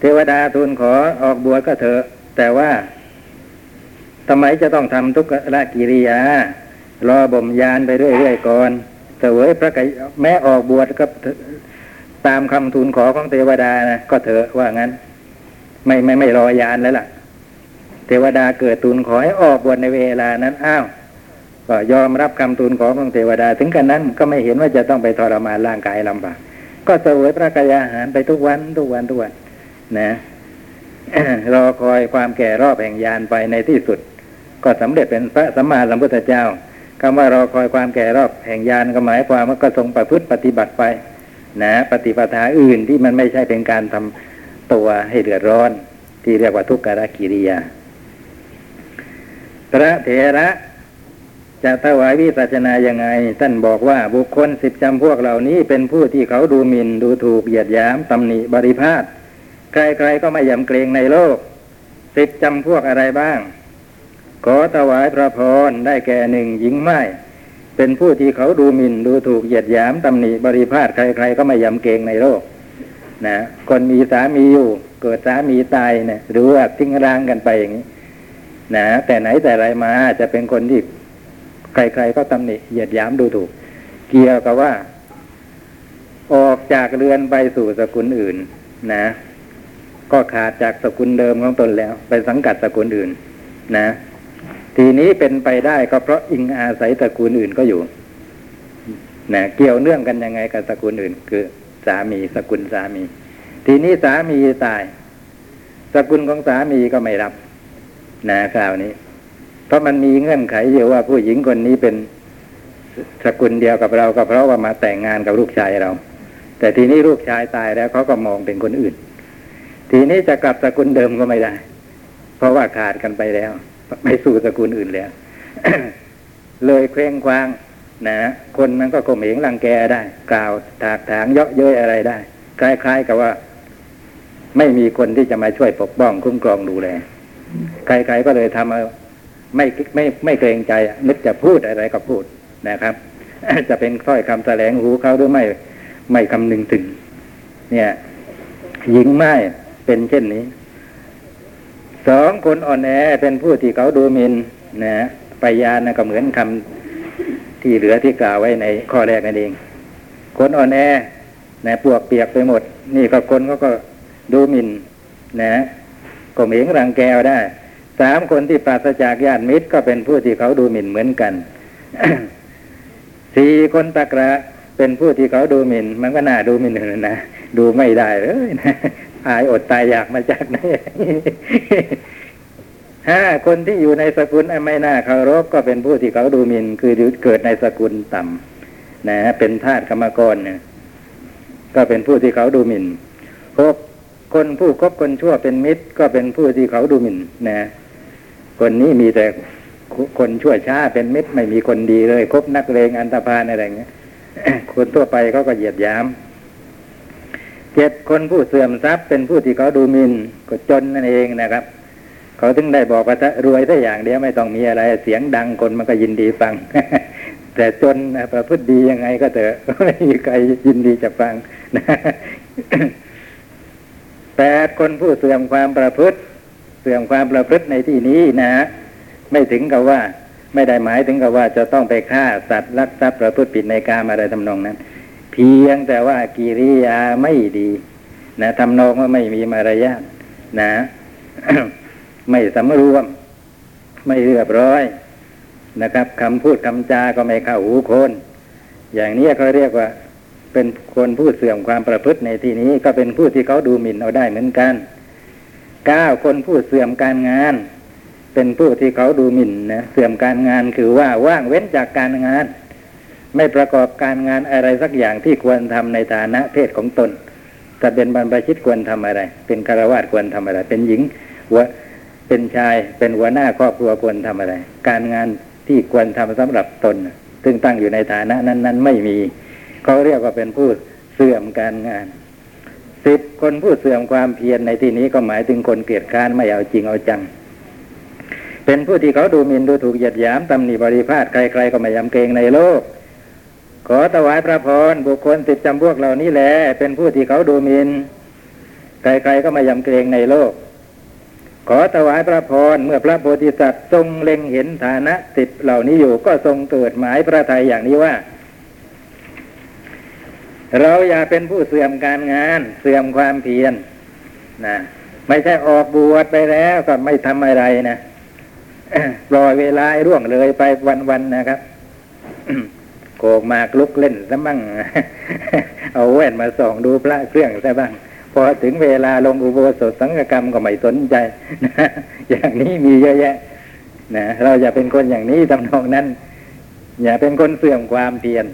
เทวดาทูลขอออกบวชก็เถอะ แต่ว่าทำไมจะต้องทำทุกขละกิริยา รอบ่มยานไปเรื่อยๆก่อนเสวยพระกยแม้ออกบวชก็ตามคำทูลขอของเทวดานะก็เถอะว่างั้น ไม่ไม่ไม่รอยานแล้วล่ะ เทวดาเกิดทูลขอให้ออกบวชในเวลานั้น อ้าว ก็ยอมรับคำทูลขอของเทวดา ถึงกันนั้นก็ไม่เห็นว่าจะต้องไปทรมานร่างกายลำบากก็เสวยพระกายอาหารไปทุกวันทุกวันทุกวันนะรอคอยความแก่รอบแห่งยานไปในที่สุด ก็สำเร็จเป็นพระสัมมาสัมพุทธเจ้าคำว่ารอคอยความแก่รอบแห่งยานก็หมายความว่าก็ทรงประพฤติปฏิบัติไป นะปฏิปทาอื่นที่มันไม่ใช่เป็นการทำตัวให้เดือดร้อน ที่เรียกว่าทุกขกิริยา พระเถระ จะถวายวิสัชนายังไง ท่านบอกว่าบุคคลสิบจำพวกเหล่านี้เป็นผู้ที่เขาดูหมิน่นดูถูกเหยียดหยามตำหนิบริพาทใครๆก็ไม่ยำเกรงในโลกสิบจำพวกอะไรบ้าง ขอถวายพระพรได้แก่หนึ่งหญิงไม้เป็นผู้ที่เขาดูหมิน่นดูถูกเหยียดหยามตำหนิบริพาทใครๆก็ไม่ยำเกรงในโลกนะคนมีสามีอยู่เกิดสามีตายเนะหรือว่าทิ้งร้างกันไปอย่างนี้นะแต่ไหนแต่ไรมาจะเป็นคนที่ ใครๆก็ตำหนิเหยียดหยามดูถูก เกี่ยวกับว่า ออกจากเรือนไปสู่สกุลอื่น นะ ก็ขาดจากสกุลเดิมของตนแล้ว ไปสังกัดสกุลอื่น นะ ทีนี้เป็นไปได้ก็เพราะอิงอาศัยสกุลอื่นก็อยู่ นะ เกี่ยวเนื่องกันยังไงกับสกุลอื่น คือ สามีสกุลสามี ทีนี้สามีตาย สกุลของสามีก็ไม่รับ นะคราวนี้ เพราะมันมีเงื่อนไขอยู่ว่าผู้หญิงคนนี้เป็นสกุลเดียวกับเราก็เพราะว่ามาแต่งงานกับลูกชายเรา แต่ทีนี้ลูกชายตายแล้วเขาก็มองเป็นคนอื่น ทีนี้จะกลับสกุลเดิมก็ไม่ได้ เพราะว่าขาดกันไปแล้ว ไม่สู่สกุลอื่นแล้ว เลยเคร่งคว้างนะคนมันก็ข่มเหงรังแกได้ กล่าวถากถางเยาะเย้ยอะไรได้ คล้ายๆกับว่า ไม่มีคนที่จะมาช่วยปกป้องคุ้มครองดูแลใครๆก็เลยทำเอา ไม่ไม่ไม่เกรงใจนึกจะพูดอะไรก็พูดนะครับ จะเป็นถ้อยคำแสลงหูเขาหรือไม่ไม่คำนึงถึง เนี่ย หญิงไม้เป็นเช่นนี้สองคนอ่อนแอเป็นผู้ที่เขาดูหมินนะปยานนะก็เหมือนคำที่เหลือที่กล่าวไว้ในข้อแรกนั่นเอง คนอ่อนแอนะปวกเปียกไปหมด นี่ก็คนเขาก็ดูหมินนะก็เหมงรังแกวได้ สามคนที่ปราศจากญาติมิตรก็เป็นผู้ที่เขาดูหมิ่นเหมือนกันสี่คนตะกระเป็นผู้ที่เขาดูหมิ่น มันก็น่าดูหมิ่นนะนะดูไม่ได้เลยนะอายอดตายอยากมาจากไหนห้าคนที่อยู่ในสกุลไม่น่าเคารพก็เป็นผู้ที่เขาดูหมิ่น คือเกิดในสกุลต่ำนะ เป็นทาสกรรมกรเนี่ยก็เป็นผู้ที่เขาดูหมิ่นหกคนผู้คบคนชั่วเป็นมิตร ก็เป็นผู้ที่เขาดูหมิ่นนะ คนนี้มีแต่คนชั่วช้าเป็นมิตรไม่มีคนดีเลยคบนักเลงอันตรพานอะไรเงี้ยคนทั่วไปเขาก็เหยียดยามเจ็ดคนผู้เสื่อมทรัพย์เป็นผู้ที่เขาดูหมินก็จนนั่นเองนะครับ เขาถึงได้บอกว่าถ้ารวยได้อย่างเดียวไม่ต้องมีอะไร เสียงดังคนมันก็ยินดีฟัง แต่จนประพฤติดียังไงก็เถอะไม่มีใครยินดีจะฟังแปดคนผู้เสื่อมความประพฤติ สื่อมความประพฤติในที่นี้นะไม่ถึงกับว่า ไม่ได้หมายถึงกับว่าจะต้องไปฆ่าสัตว์ลักทรัพย์ประพฤติผิดในการอะไรทำนองนั้น เพียงแต่ว่ากิริยาไม่ดีนะทำนองว่าไม่มีมารยาทนะ ไม่สำรวม ไม่เรียบร้อยนะครับคำพูดคำจาก็ไม่เข้าหูคน อย่างนี้เขาเรียกว่า เป็นคนผู้เสื่อมความประพฤติในที่นี้ ก็เป็นผู้ที่เขาดูหมิ่นเอาได้เหมือนกัน เก้าคนผู้เสื่อมการงาน เป็นผู้ที่เขาดูหมิ่นนะเสื่อมการงานคือว่าว่างเว้นจากการงาน ไม่ประกอบการงานอะไรสักอย่างที่ควรทำในฐานะเพศของตนถ้าเป็นบรรพชิตควรทำอะไร เป็นคารวะควรทำอะไร เป็นหญิงวเป็นชายเป็นหัวหน้าครอบครัวควรทำอะไร การงานที่ควรทำสำหรับตนซึ่งตั้งอยู่ในฐานะนั้น ๆ ไม่มีเขาเรียกว่าเป็นผู้เสื่อมการงาน สิบคนผู้เสื่อมความเพียรในที่นี้ก็หมายถึงคนเกลียดค้านไม่เอาจริงเอาจัง เป็นผู้ที่เขาดูหมิ่นดูถูกเหยียดหยามตำหนิบริพาทใครๆก็ไม่ยำเกรงในโลก ขอถวายพระพรบุคคลติดจำพวกเหล่านี้แหละเป็นผู้ที่เขาดูหมินใครๆก็ไม่ยำเกรงในโลก ขอถวายพระพรเมื่อพระโพธิสัตว์ทรงเล็งเห็นฐานะติดเหล่านี้อยู่ก็ทรงเกิดหมายพระทัยอย่างนี้ว่า เราอย่าเป็นผู้เสื่อมการงาน เสื่อมความเพียรนะไม่ใช่ออกบวชไปแล้วก็ไม่ทำอะไรนะปล่อยเวลาร่วงเลยไปวันๆนะครับโกกมากลุกเล่นซะบ้าง เอาแว่นมาส่องดูพระเครื่องซะบ้าง พอถึงเวลาลงอุโบสถสังฆกรรมก็ไม่สนใจนะอย่างนี้มีเยอะแยะนะเราอย่าเป็นคนอย่างนี้ทำนองนั้น อย่าเป็นคนเสื่อมความเพียร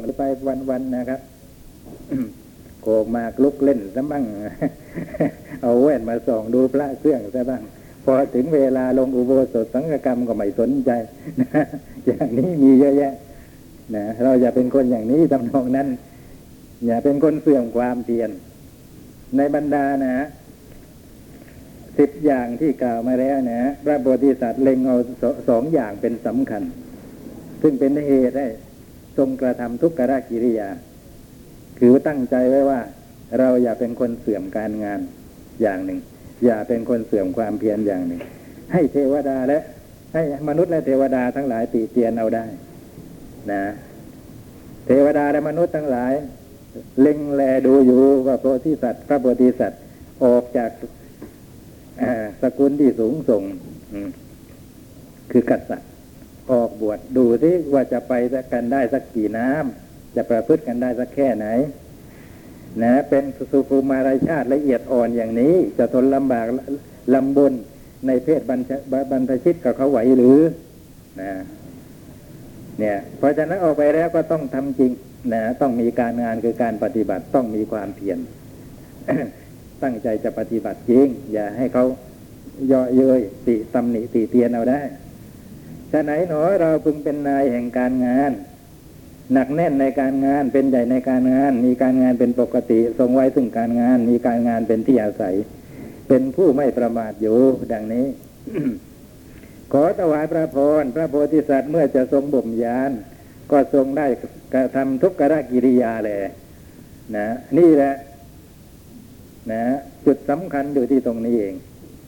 ช่วงไปวันๆนะครับโกกมากลุกเล่นซะบ้าง เอาแว่นมาส่องดูพระเครื่องซะบ้าง พอถึงเวลาลงอุโบสถสังฆกรรมก็ไม่สนใจอย่างนี้มีเยอะแยะนะเราอย่าเป็นคนอย่างนี้ทำนองนั้น อย่าเป็นคนเสื่อมความเพียรในบรรดานะสิบอย่างที่กล่าวมาแล้วนะพระโพธิสัตว์เล็งเอาสองอย่างเป็นสำคัญ ซึ่งเป็นเหตุให้ ทรงกระทำทุกขกิริยา คือตั้งใจไว้ว่า เราอย่าเป็นคนเสื่อมการงานอย่างหนึ่ง อย่าเป็นคนเสื่อมความเพียรอย่างหนึ่ง ให้เทวดาและ ให้มนุษย์และเทวดาทั้งหลายตีเตียนเอาได้ นะ เทวดาและมนุษย์ทั้งหลาย เล็งแลดูอยู่ว่าโพธิสัตว์พระโพธิสัตว์ออกจากสกุลที่สูงส่งคือกษัตริย ออกบวชดูที่ว่าจะไปกันได้สักกี่น้ำจะประพฤติกันได้สักแค่ไหน นะ เป็นสุภูมารชาติละเอียดอ่อนอย่างนี้ จะทนลำบากลำบนในเพศบรรพชิตกับเขาไหวหรือนะเนี่ยเพราะฉะนั้นออกไปแล้วก็ต้องทำจริงนะต้องมีการงานคือการปฏิบัติต้องมีความเพียรตั้งใจจะปฏิบัติจริง อย่าให้เขายาะเย้ยติตำหนิติเตียนเอาได้ ฉะไหนหนอเราพึงเป็นนายแห่งการงาน หนักแน่นในการงานเป็นใหญ่ในการงาน มีการงานเป็นปกติ ทรงไว้ซึ่งการงาน มีการงานเป็นที่อาศัย เป็นผู้ไม่ประมาทอยู่ดังนี้ ขอถวายพระพรพระโพธิสัตว์เมื่อจะทรงบ่มยาน ก็ทรงได้กระทำทุกขกิริยาแหละนะนี่แหละนะจุดสำคัญอยู่ที่ตรงนี้เอง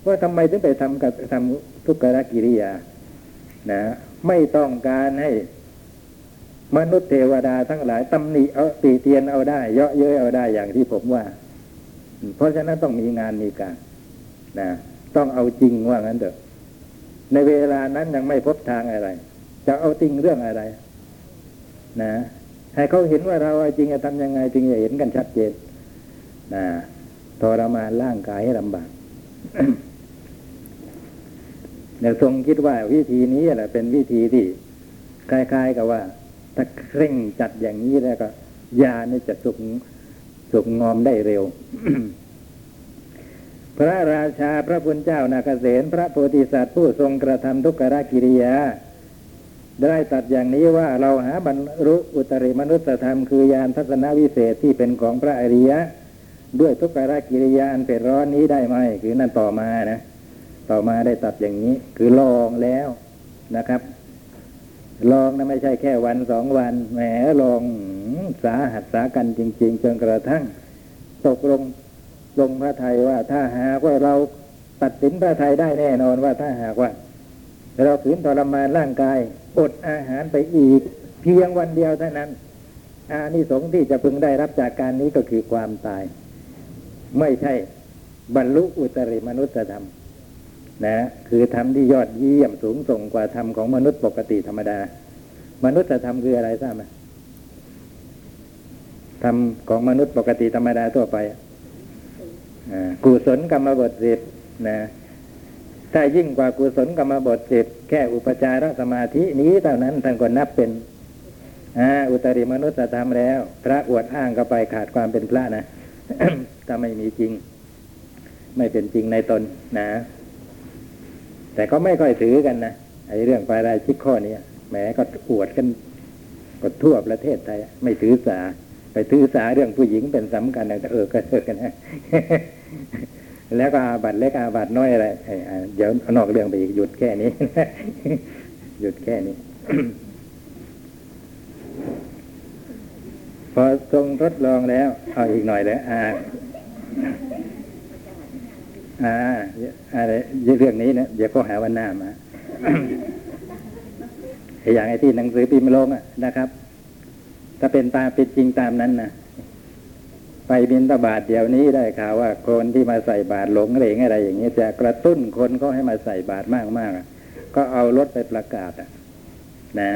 ว่าทำไมถึงไปทำกับทำทุกขกิริยา นะไม่ต้องการให้ มนุษย์เทวดาทั้งหลายตำหนิเอาตีเตียนเอาได้ เยาะเย้ยเอาได้อย่างที่ผมว่า เพราะฉะนั้นต้องมีงานมีการนะต้องเอาจริงว่างั้นเถอะ ในเวลานั้นยังไม่พบทางอะไร จะเอาจริงเรื่องอะไร นะ ให้เขาเห็นว่าเราเอาจริงจะทำยังไงจึงจะเห็นกันชัดเจนนะทรมานร่างกายให้ลำบาก เนี่ยทรงคิดว่าวิธีนี้แหละเป็นวิธีที่คล้ายๆกับว่า ถ้าเคร่งจัดอย่างนี้แล้วก็ ยานี่จะสุกสุกงอมได้เร็ว พระราชาพระพุทธเจ้านาคเสนพระโพธิสัตว์ผู้ทรงกระทำทุกขกิริยา ได้ตัดอย่างนี้ว่าเราหาบรรลุอุตริมนุสธรรมคือยานทัศนวิเศษที่เป็นของพระอริยะ ด้วยทุกขกิริยาอันเป็นร้อนนี้ได้ไหม คือนั่นต่อมานะ ต่อมาได้ตัดอย่างนี้ คือลองแล้วนะครับ ลองนะไม่ใช่แค่วันสองวันแหมลองสาหัสสากันจริง ๆ จนกระทั่ง ตกลงลงพระไทยว่า ถ้าหากว่าเราตัดสินพระไทยได้แน่นอนว่าถ้าหากว่า เราขืนทรมานร่างกายอดอาหารไปอีก เพียงวันเดียวเท่านั้นอานิสงส์ที่จะพึงได้รับจากการนี้ก็คือความตาย ไม่ใช่บรรลุอุตริมนุษยธรรม นะคือธรรมที่ยอดเยี่ยมสูงส่งกว่าธรรมของมนุษย์ปกติธรรมดา มนุษย์ธรรมคืออะไรทราบไหมธรรมของมนุษย์ปกติธรรมดาทั่วไปกุศลกรรมบทสิบนะถ้ายิ่งกว่ากุศลกรรมบทสิบแค่อุปจารสมาธินี้เท่านั้นท่านก็นับเป็นอุตริมนุษยธรรมแล้ว พระอวดอ้างก็ไปขาดความเป็นพระนะถ้าไม่มีจริง ไม่เป็นจริงในตนนะ แต่ก็ไม่ค่อยถือกันนะไอ้เรื่องปาราชิกข้อนี้แหมก็อวดกันก็ทั่วประเทศไทยไม่ถือสา ไปถือสาเรื่องผู้หญิงเป็นสำคัญแต่เออก็เลิกกันนะแล้วก็อาบัตเล็กอาบัตน้อยอะไรเอ้ยอ่าเดี๋ยวนอกเรื่องไปอีกหยุดแค่นี้ หยุดแค่นี้ พอทรงทดลองแล้ว เอาอีกหน่อยเลยอ่า อ่าอะไรเรื่องนี้นะเดี๋ยวก็หาวันหน้ามาอย่างไอ้ที่หนังสือพิมพ์ลงอะนะครับ ถ้าเป็นตามเป็นจริงตามนั้นนะไปบินตบาทเดี๋ยวนี้ได้ข่าวว่า คนที่มาใส่บาตรหลงเหลงอะไรอย่างเงี้ยจะกระตุ้นคนก็ให้มาใส่บาตรมากมากก็เอารถไปประกาศอะนะ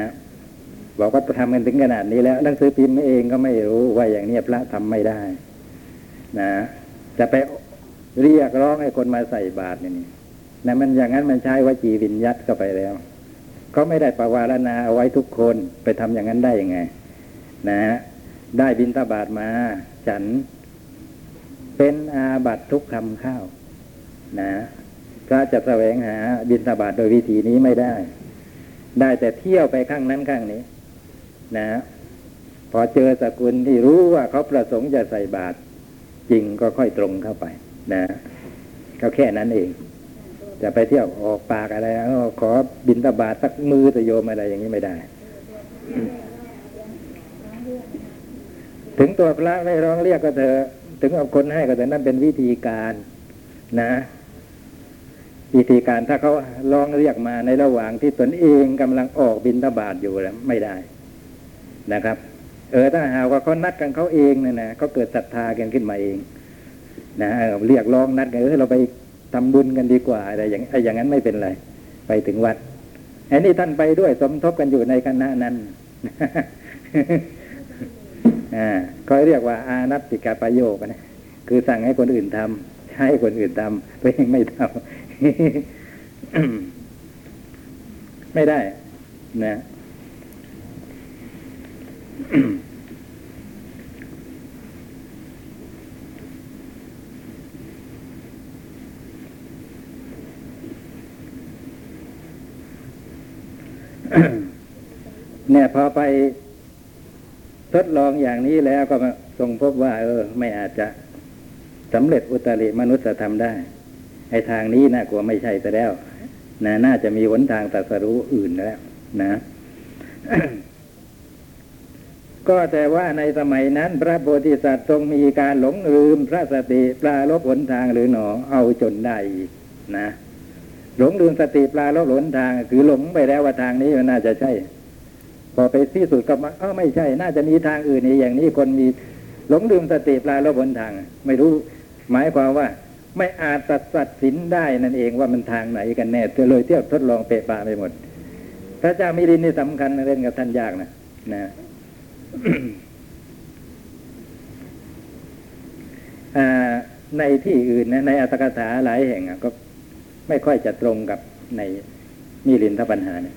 บอกว่าทำกันถึงขนาดนี้แล้วหนังสือพิมพ์เองก็ไม่รู้ว่าอย่างเนี้ยพระทำไม่ได้ นะจะไป เรียกร้องให้คนมาใส่บาตรนี่นะมันอย่างนั้นมันใช้วจีวิญยัตเข้าไปแล้วก็ไม่ได้ประวารณาเอาไว้ทุกคนไปทำอย่างนั้นได้ยังไง นะฮะได้บินตาบาทมา ฉันเป็นอาบัตทุกคำข้าว นะก็จะแสวงหาบินตาบาทโดยวิธีนี้ไม่ได้ ได้แต่เที่ยวไปข้างนั้นข้างนี้ นะพอเจอสกุลที่รู้ว่าเขาประสงค์จะใส่บาตรจริงก็ค่อยตรงเข้าไป นะก็แค่นั้นเอง จะไปเที่ยวออกปากอะไรอ้อขอบินตบาทสักมือตะโยมอะไรอย่างนี้ไม่ได้ ถึงตัวพระไม่ร้องเรียกก็เถอะถึงเอาคนให้ก็เถอะนั่นเป็นวิธีการนะวิธีการถ้าเขาร้องเรียกมาในระหว่างที่ตนเองกำลังออกบินตบาทอยู่แล้วไม่ได้นะครับ เออถ้าหากว่าเขานัดกันเขาเองเนี่ยนะเขาเกิดศรัทธากันขึ้นมาเอง นะเออเรียกร้องนัดกันเออเราไปทำบุญกันดีกว่าอะไรอย่างไอ้อย่างนั้นไม่เป็นไร ไปถึงวัดอันนี้ท่านไปด้วยสมทบกันอยู่ในคณะนั้นอ่าก็เรียกว่าอานัตติกาประโยคนะคือสั่งให้คนอื่นทำให้คนอื่นทำตัวเองไม่ทำไม่ได้ นะ เนี่ยพอไปทดลองอย่างนี้แล้วก็ทรงพบว่า เออ ไม่อาจจะสำเร็จอุตริมนุษยธรรมได้ไอ้ทางนี้น่ากลัวไม่ใช่แต่แล้วนะน่าจะมีหนทางตรัสรู้อื่นแล้วนะ ก็แต่ว่าในสมัยนั้น พระโพธิสัตว์ทรงมีการหลงลืมพระสติปลาลบหนทางหรือหนอเอาจนได้อีกนะ หลงลืมสติปลาลบหลนทาง คือหลงไปแล้วว่าทางนี้มันน่าจะใช่ พอไปที่สุดก็มาเออไม่ใช่ น่าจะมีทางอื่นอีกอย่างนี้คนมีหลงลืมสติปลาลบหลนทาง ไม่รู้ หมายความว่า ไม่อาจตัดสัดสินได้นั่นเองว่ามันทางไหนกันแน่เลยเที่ยวทดลองเปะปะไปหมด พระเจ้ามิรินนี่สำคัญเล่นกับท่านยากนะนะในที่อื่นนะในอัตถกถาหลายแห่งก็ ไม่ค่อยจะตรงกับในมิรินทปัญหาเนี่ย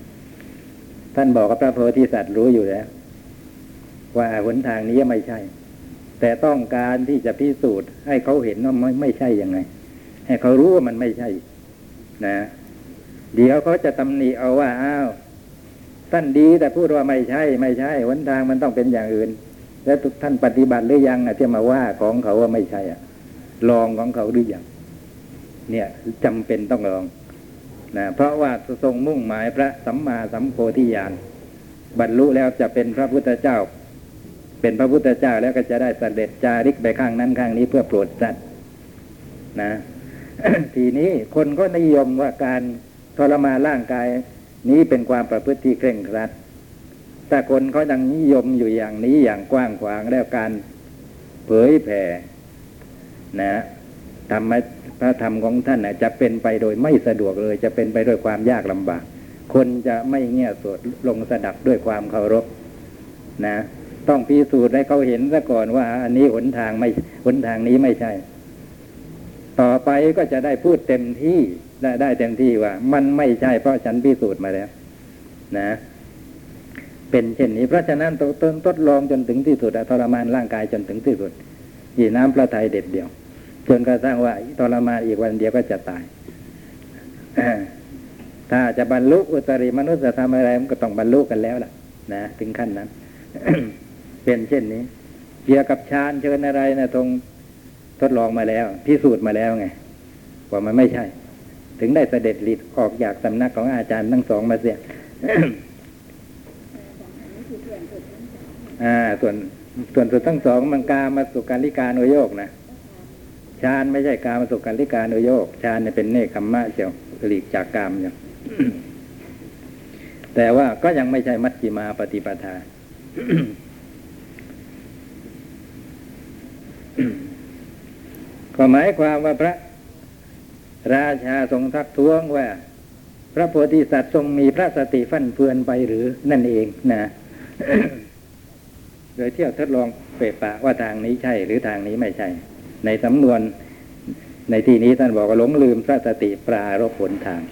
ท่านบอกกับพระโพธิสัตว์รู้อยู่แล้ว ว่าหนทางนี้ไม่ใช่ แต่ต้องการที่จะพิสูจน์ ให้เขาเห็นว่าไม่ไม่ใช่ยังไง ให้เขารู้ว่ามันไม่ใช่ นะ เดี๋ยวเขาจะตำหนิเอาว่าอ้าวท่านดีแต่พูดว่าไม่ใช่ ไม่ใช่หนทางมันต้องเป็นอย่างอื่น แล้วท่านปฏิบัติหรือยังอะที่มาว่าของเขาว่าไม่ใช่อะลองของเขาหรือยัง เนี่ยจำเป็นต้องลองนะเพราะว่าทรงมุ่งหมายพระสัมมาสัมโพธิญาณบรรลุแล้วจะเป็นพระพุทธเจ้า เป็นพระพุทธเจ้าแล้วก็จะได้เสด็จจาริกไปข้างนั้นข้างนี้เพื่อโปรดสัตว์นะทีนี้คนก็นิยมว่าการทรมานร่างกายนี้เป็นความประพฤติที่เคร่งครัด แต่คนเขายังนิยมอยู่อย่างนี้อย่างกว้างขวางแล้วการเผยแผ่นะทำให้ พระธรรมของท่านจะเป็นไปโดยไม่สะดวกเลย จะเป็นไปด้วยความยากลำบาก คนจะไม่เงี่ยสวดลงสดับด้วยความเคารพนะ ต้องพิสูจน์ให้เขาเห็นซะก่อนว่า อันนี้หนทางไม่หนทางนี้ไม่ใช่ ต่อไปก็จะได้พูดเต็มที่ได้ได้เต็มที่ว่า มันไม่ใช่เพราะฉันพิสูจน์มาแล้ว นะ เป็นเช่นนี้ เพราะฉะนั้นต้นทดลองจนถึงที่สุดทรมานร่างกายจนถึงที่สุดยีน้ำพระทัยเด็ดเดียว จนกระทั่งว่าทรมานอีกวันเดียวก็จะตายถ้าจะบรรลุอุตริมนุษยธรรมอะไรมันก็ต้องบรรลุกันแล้วล่ะ นะถึงขั้นนั้น เป็นเช่นนี้เกี่ยวกับฌานเชิญอะไรนะตรงทดลองมาแล้ว พิสูจน์มาแล้วไงว่ามันไม่ใช่ ถึงได้เสด็จหลีดออกจากสำนักของอาจารย์ทั้งสองมาเสียอ่า ส่วนส่วนสุดทั้งสองมันกามาสุการิการโนโยกนะ ฌานไม่ใช่กามาสุการลิการโนโยกฌานเนี่ยเป็นเนคขมมะเชียวหลีกจากกามอย่างแต่ว่าก็ยังไม่ใช่มัชฌิมาปฏิปทา ก็หมายความว่าพระราชาทรงทักท้วงว่า พระโพธิสัตว์ทรงมีพระสติฟั่นเฟือนไปหรือนั่นเองนะ โดยเที่ยวทดลองเปรปะว่าทางนี้ใช่หรือทางนี้ไม่ใช่ ในสำนวนในที่นี้ท่านบอกว่าหลงลืมพระสติปรารบผลทาง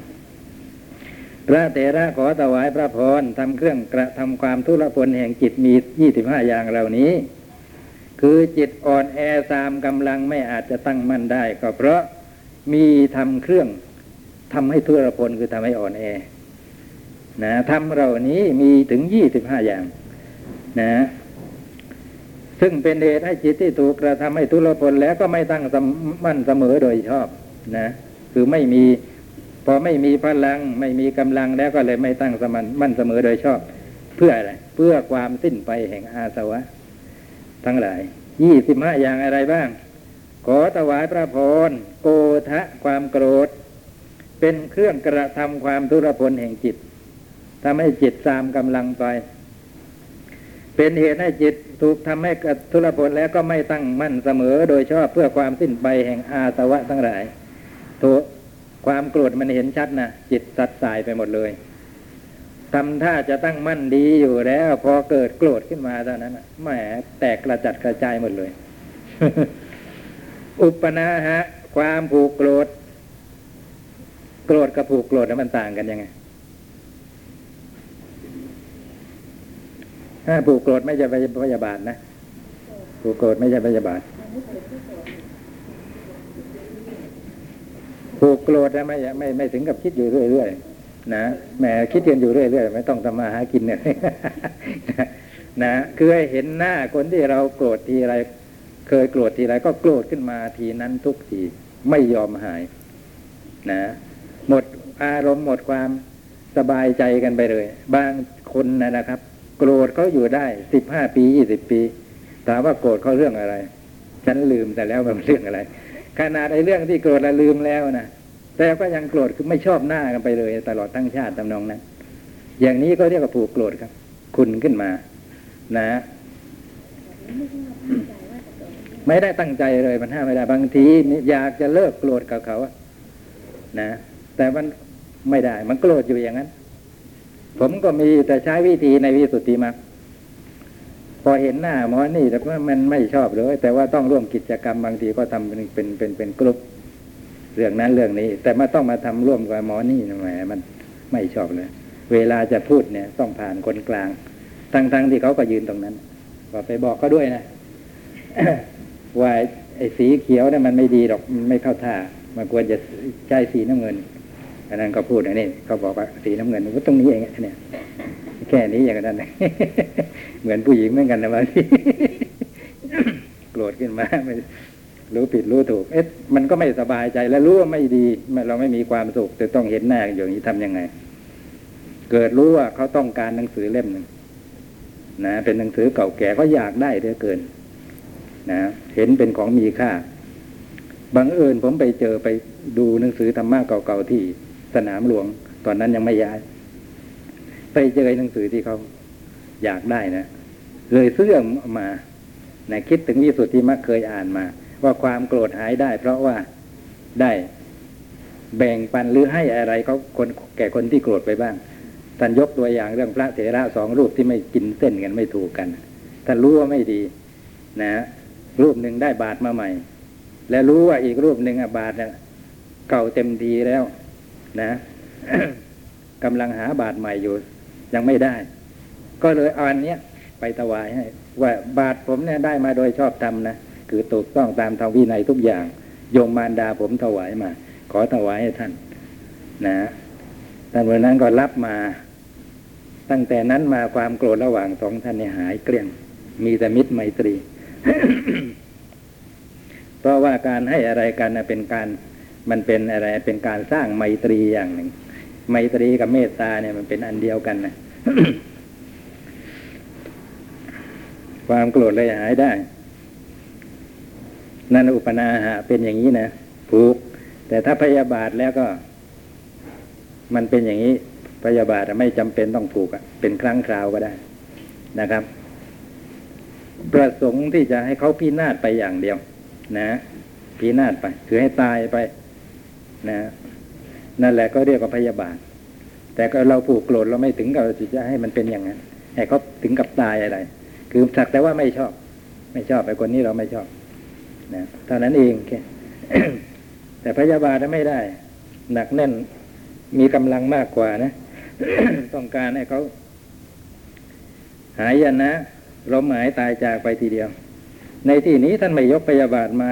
พระเถระขอถวายพระพรทำเครื่องกระทำความทุรพลแห่งจิตมียี่สิบห้าอย่างเหล่านี้ คือจิตอ่อนแอตามกำลังไม่อาจจะตั้งมั่นได้ ก็เพราะมีทำเครื่องทำให้ทุรพลคือทำให้อ่อนแอนะทำเหล่านี้มีถึงยี่สิบห้าอย่าง นะ ซึ่งเป็นเหตุให้จิตที่ถูกกระทำให้ทุรพลแล้วก็ไม่ตั้งมั่นเสมอโดยชอบนะคือไม่มีพอไม่มีพลังไม่มีกำลังแล้วก็เลยไม่ตั้งสมันมั่นเสมอโดยชอบ เพื่ออะไรเพื่อความสิ้นไปแห่งอาสวะ ทั้งหลายยี่สิบห้าอย่างอะไรบ้าง ขอถวายพระพรโกทะความโกรธ เป็นเครื่องกระทำความทุรพลแห่งจิตทำให้จิตตามกำลังไป เป็นเหตุให้จิตถูกทำให้กระทุรพลแล้วก็ไม่ตั้งมั่นเสมอ โดยชอบเพื่อความสิ้นไปแห่งอาสวะทั้งหลายถูกความโกรธมันเห็นชัดนะจิตสัดสายไปหมดเลยทำท่าจะตั้งมั่นดีอยู่แล้ว พอเกิดโกรธขึ้นมาเท่านั้นน่แหมแตกกระจัดกระจายหมดเลย อุปนาหะ ความผูกโกรธ โกรธกับผูกโกรธนั้นมันต่างกันยังไง ถ้า ผูกโกรธไม่ใช่พยาบาทนะผูกโกรธไม่ใช่พยาบาทผูกโกรธนะไม่ไม่ไม่ถึงกับคิดอยู่เรื่อยๆนะแหมคิดกันอยู่เรื่อยๆไม่ต้องทำมาหากินเนี่ยนะคือให้เห็นหน้าคนที่เราโกรธทีไร เคยโกรธทีไรก็โกรธขึ้นมาทีนั้นทุกทีไม่ยอมหาย นะ หมดอารมณ์หมดความสบายใจกันไปเลย บางคนนะครับ โกรธเขาอยู่ได้สิบห้าปียี่สิบปี ถามว่าโกรธเขาเรื่องอะไร ฉันลืมแต่แล้วมันเรื่องอะไร ขนาดไอ้เรื่องที่โกรธแล้วลืมแล้วนะแต่ก็ยังโกรธคือไม่ชอบหน้ากันไปเลย ตลอดทั้งชาติตำนองนั้น อย่างนี้ก็เรียกว่าผูกโกรธครับ คุณขึ้นมา นะ ไม่ได้ตั้งใจเลยมันห้ามไม่ได้บางทีอยากจะเลิกโกรธกับเขาอะนะแต่มันไม่ได้มันโกรธอยู่อย่างนั้น ผมก็มีแต่ใช้วิธีในวิสุทธิมรรคพอเห็นหน้าหมอนี่แต่ว่ามันไม่ชอบเลย แต่ว่าต้องร่วมกิจกรรมบางทีก็ทำเป็นเป็นเป็นเป็นกลุ่มเรื่องนั้นเรื่องนี้ แต่มาต้องมาทำร่วมกับหมอนี่แหมมันไม่ชอบเลย เวลาจะพูดเนี่ย ต้องผ่านคนกลาง ทั้งๆทที่เขาก็ยืนตรงนั้นก็ไปบอกเขาด้วยนะว่าไอ้สีเขียวเนี่ยมันไม่ดีหรอกมันไม่เข้าท่ามันควรจะใช้สีน้ำเงิน อันนั้นก็พูดอันนี้เขาบอกว่าสีน้ำเงินก็ตรงนี้เองเนี่ยแค่นี้อย่างนั้น เหมือนผู้หญิงเหมือนกันนะบางทีโกรธขึ้นมาไม่รู้ผิดรู้ถูก เอ๊ะมันก็ไม่สบายใจแล้วรู้ว่าไม่ดีเราไม่มีความสุขจะต้องเห็นหน้าอย่างนี้ทํำยังไง เกิดรู้ว่าเขาต้องการหนังสือเล่มหนึ่งนะเป็นหนังสือเก่าแก่ก็อยากได้เหลือเกิน นะเห็นเป็นของมีค่าบังเอิญผมไปเจอไปดูหนังสือธรรมะเก่าๆที่ สนามหลวง ตอนนั้นยังไม่ย้าย ไปเจอหนังสือที่เขาอยากได้นะเลยซื้อมานะคิดถึงวิสุทธิมรรคเคยอ่านมา ว่าความโกรธหายได้ เพราะว่าได้แบ่งปันหรือให้อะไรเขาคนแก่คนที่โกรธไปบ้างท่านยกตัวอย่างเรื่องพระเถระสองรูปที่ไม่กินเส้นกันไม่ถูกกันท่านรู้ว่าไม่ดี นะรูปหนึ่งได้บาทมาใหม่ และรู้ว่าอีกรูปหนึ่งอบาทเนี่ยเก่าเต็มทีแล้ว นะกำลังหาบาทใหม่อยู่ ยังไม่ได้ ก็เลยเอาอันเนี้ยไปถวายให้ ว่าบาทผมเนี่ยได้มาโดยชอบธรรมนะคือถูกต้องตามธรรมวินัยทุกอย่าง โยมมารดาผมถวายมา ขอถวายให้ท่าน นะท่านวันนั้นก็รับมา ตั้งแต่นั้นมาความโกรธระหว่างสองท่านเนี่ยหายเกลี้ยง มีแต่มิตรไมตรี เพราะว่าการให้อะไรกันน่ะเป็นการ มันเป็นอะไรเป็นการสร้างไมตรีอย่างหนึ่ง ไมตรีกับเมตตาเนี่ยมันเป็นอันเดียวกันนะความโกรธเลยหายได้ นั่นอุปนาหะเป็นอย่างนี้นะผูก แต่ถ้าพยาบาทแล้วก็ มันเป็นอย่างนี้พยาบาทไม่จำเป็นต้องผูกเป็นครั้งคราวก็ได้นะครับ ประสงค์ที่จะให้เขาพินาศไปอย่างเดียว นะพินาศไป คือให้ตายไป นะนั่นแหละก็เรียกว่าพยาบาท แต่ก็เราผูกโกรธเราไม่ถึงกับจะให้มันเป็นอย่างนั้นให้เขาถึงกับตายอะไร คือสักแต่ว่าไม่ชอบ ไม่ชอบไอ้คนนี้เราไม่ชอบนะเท่านั้นเองแค่แต่พยาบาทน่ะไม่ได้ หนักแน่นมีกำลังมากกว่านะ ต้องการให้เขาหายยันนะล้มหายตายจากไปทีเดียว ในที่นี้ท่านไม่ยกพยาบาทมา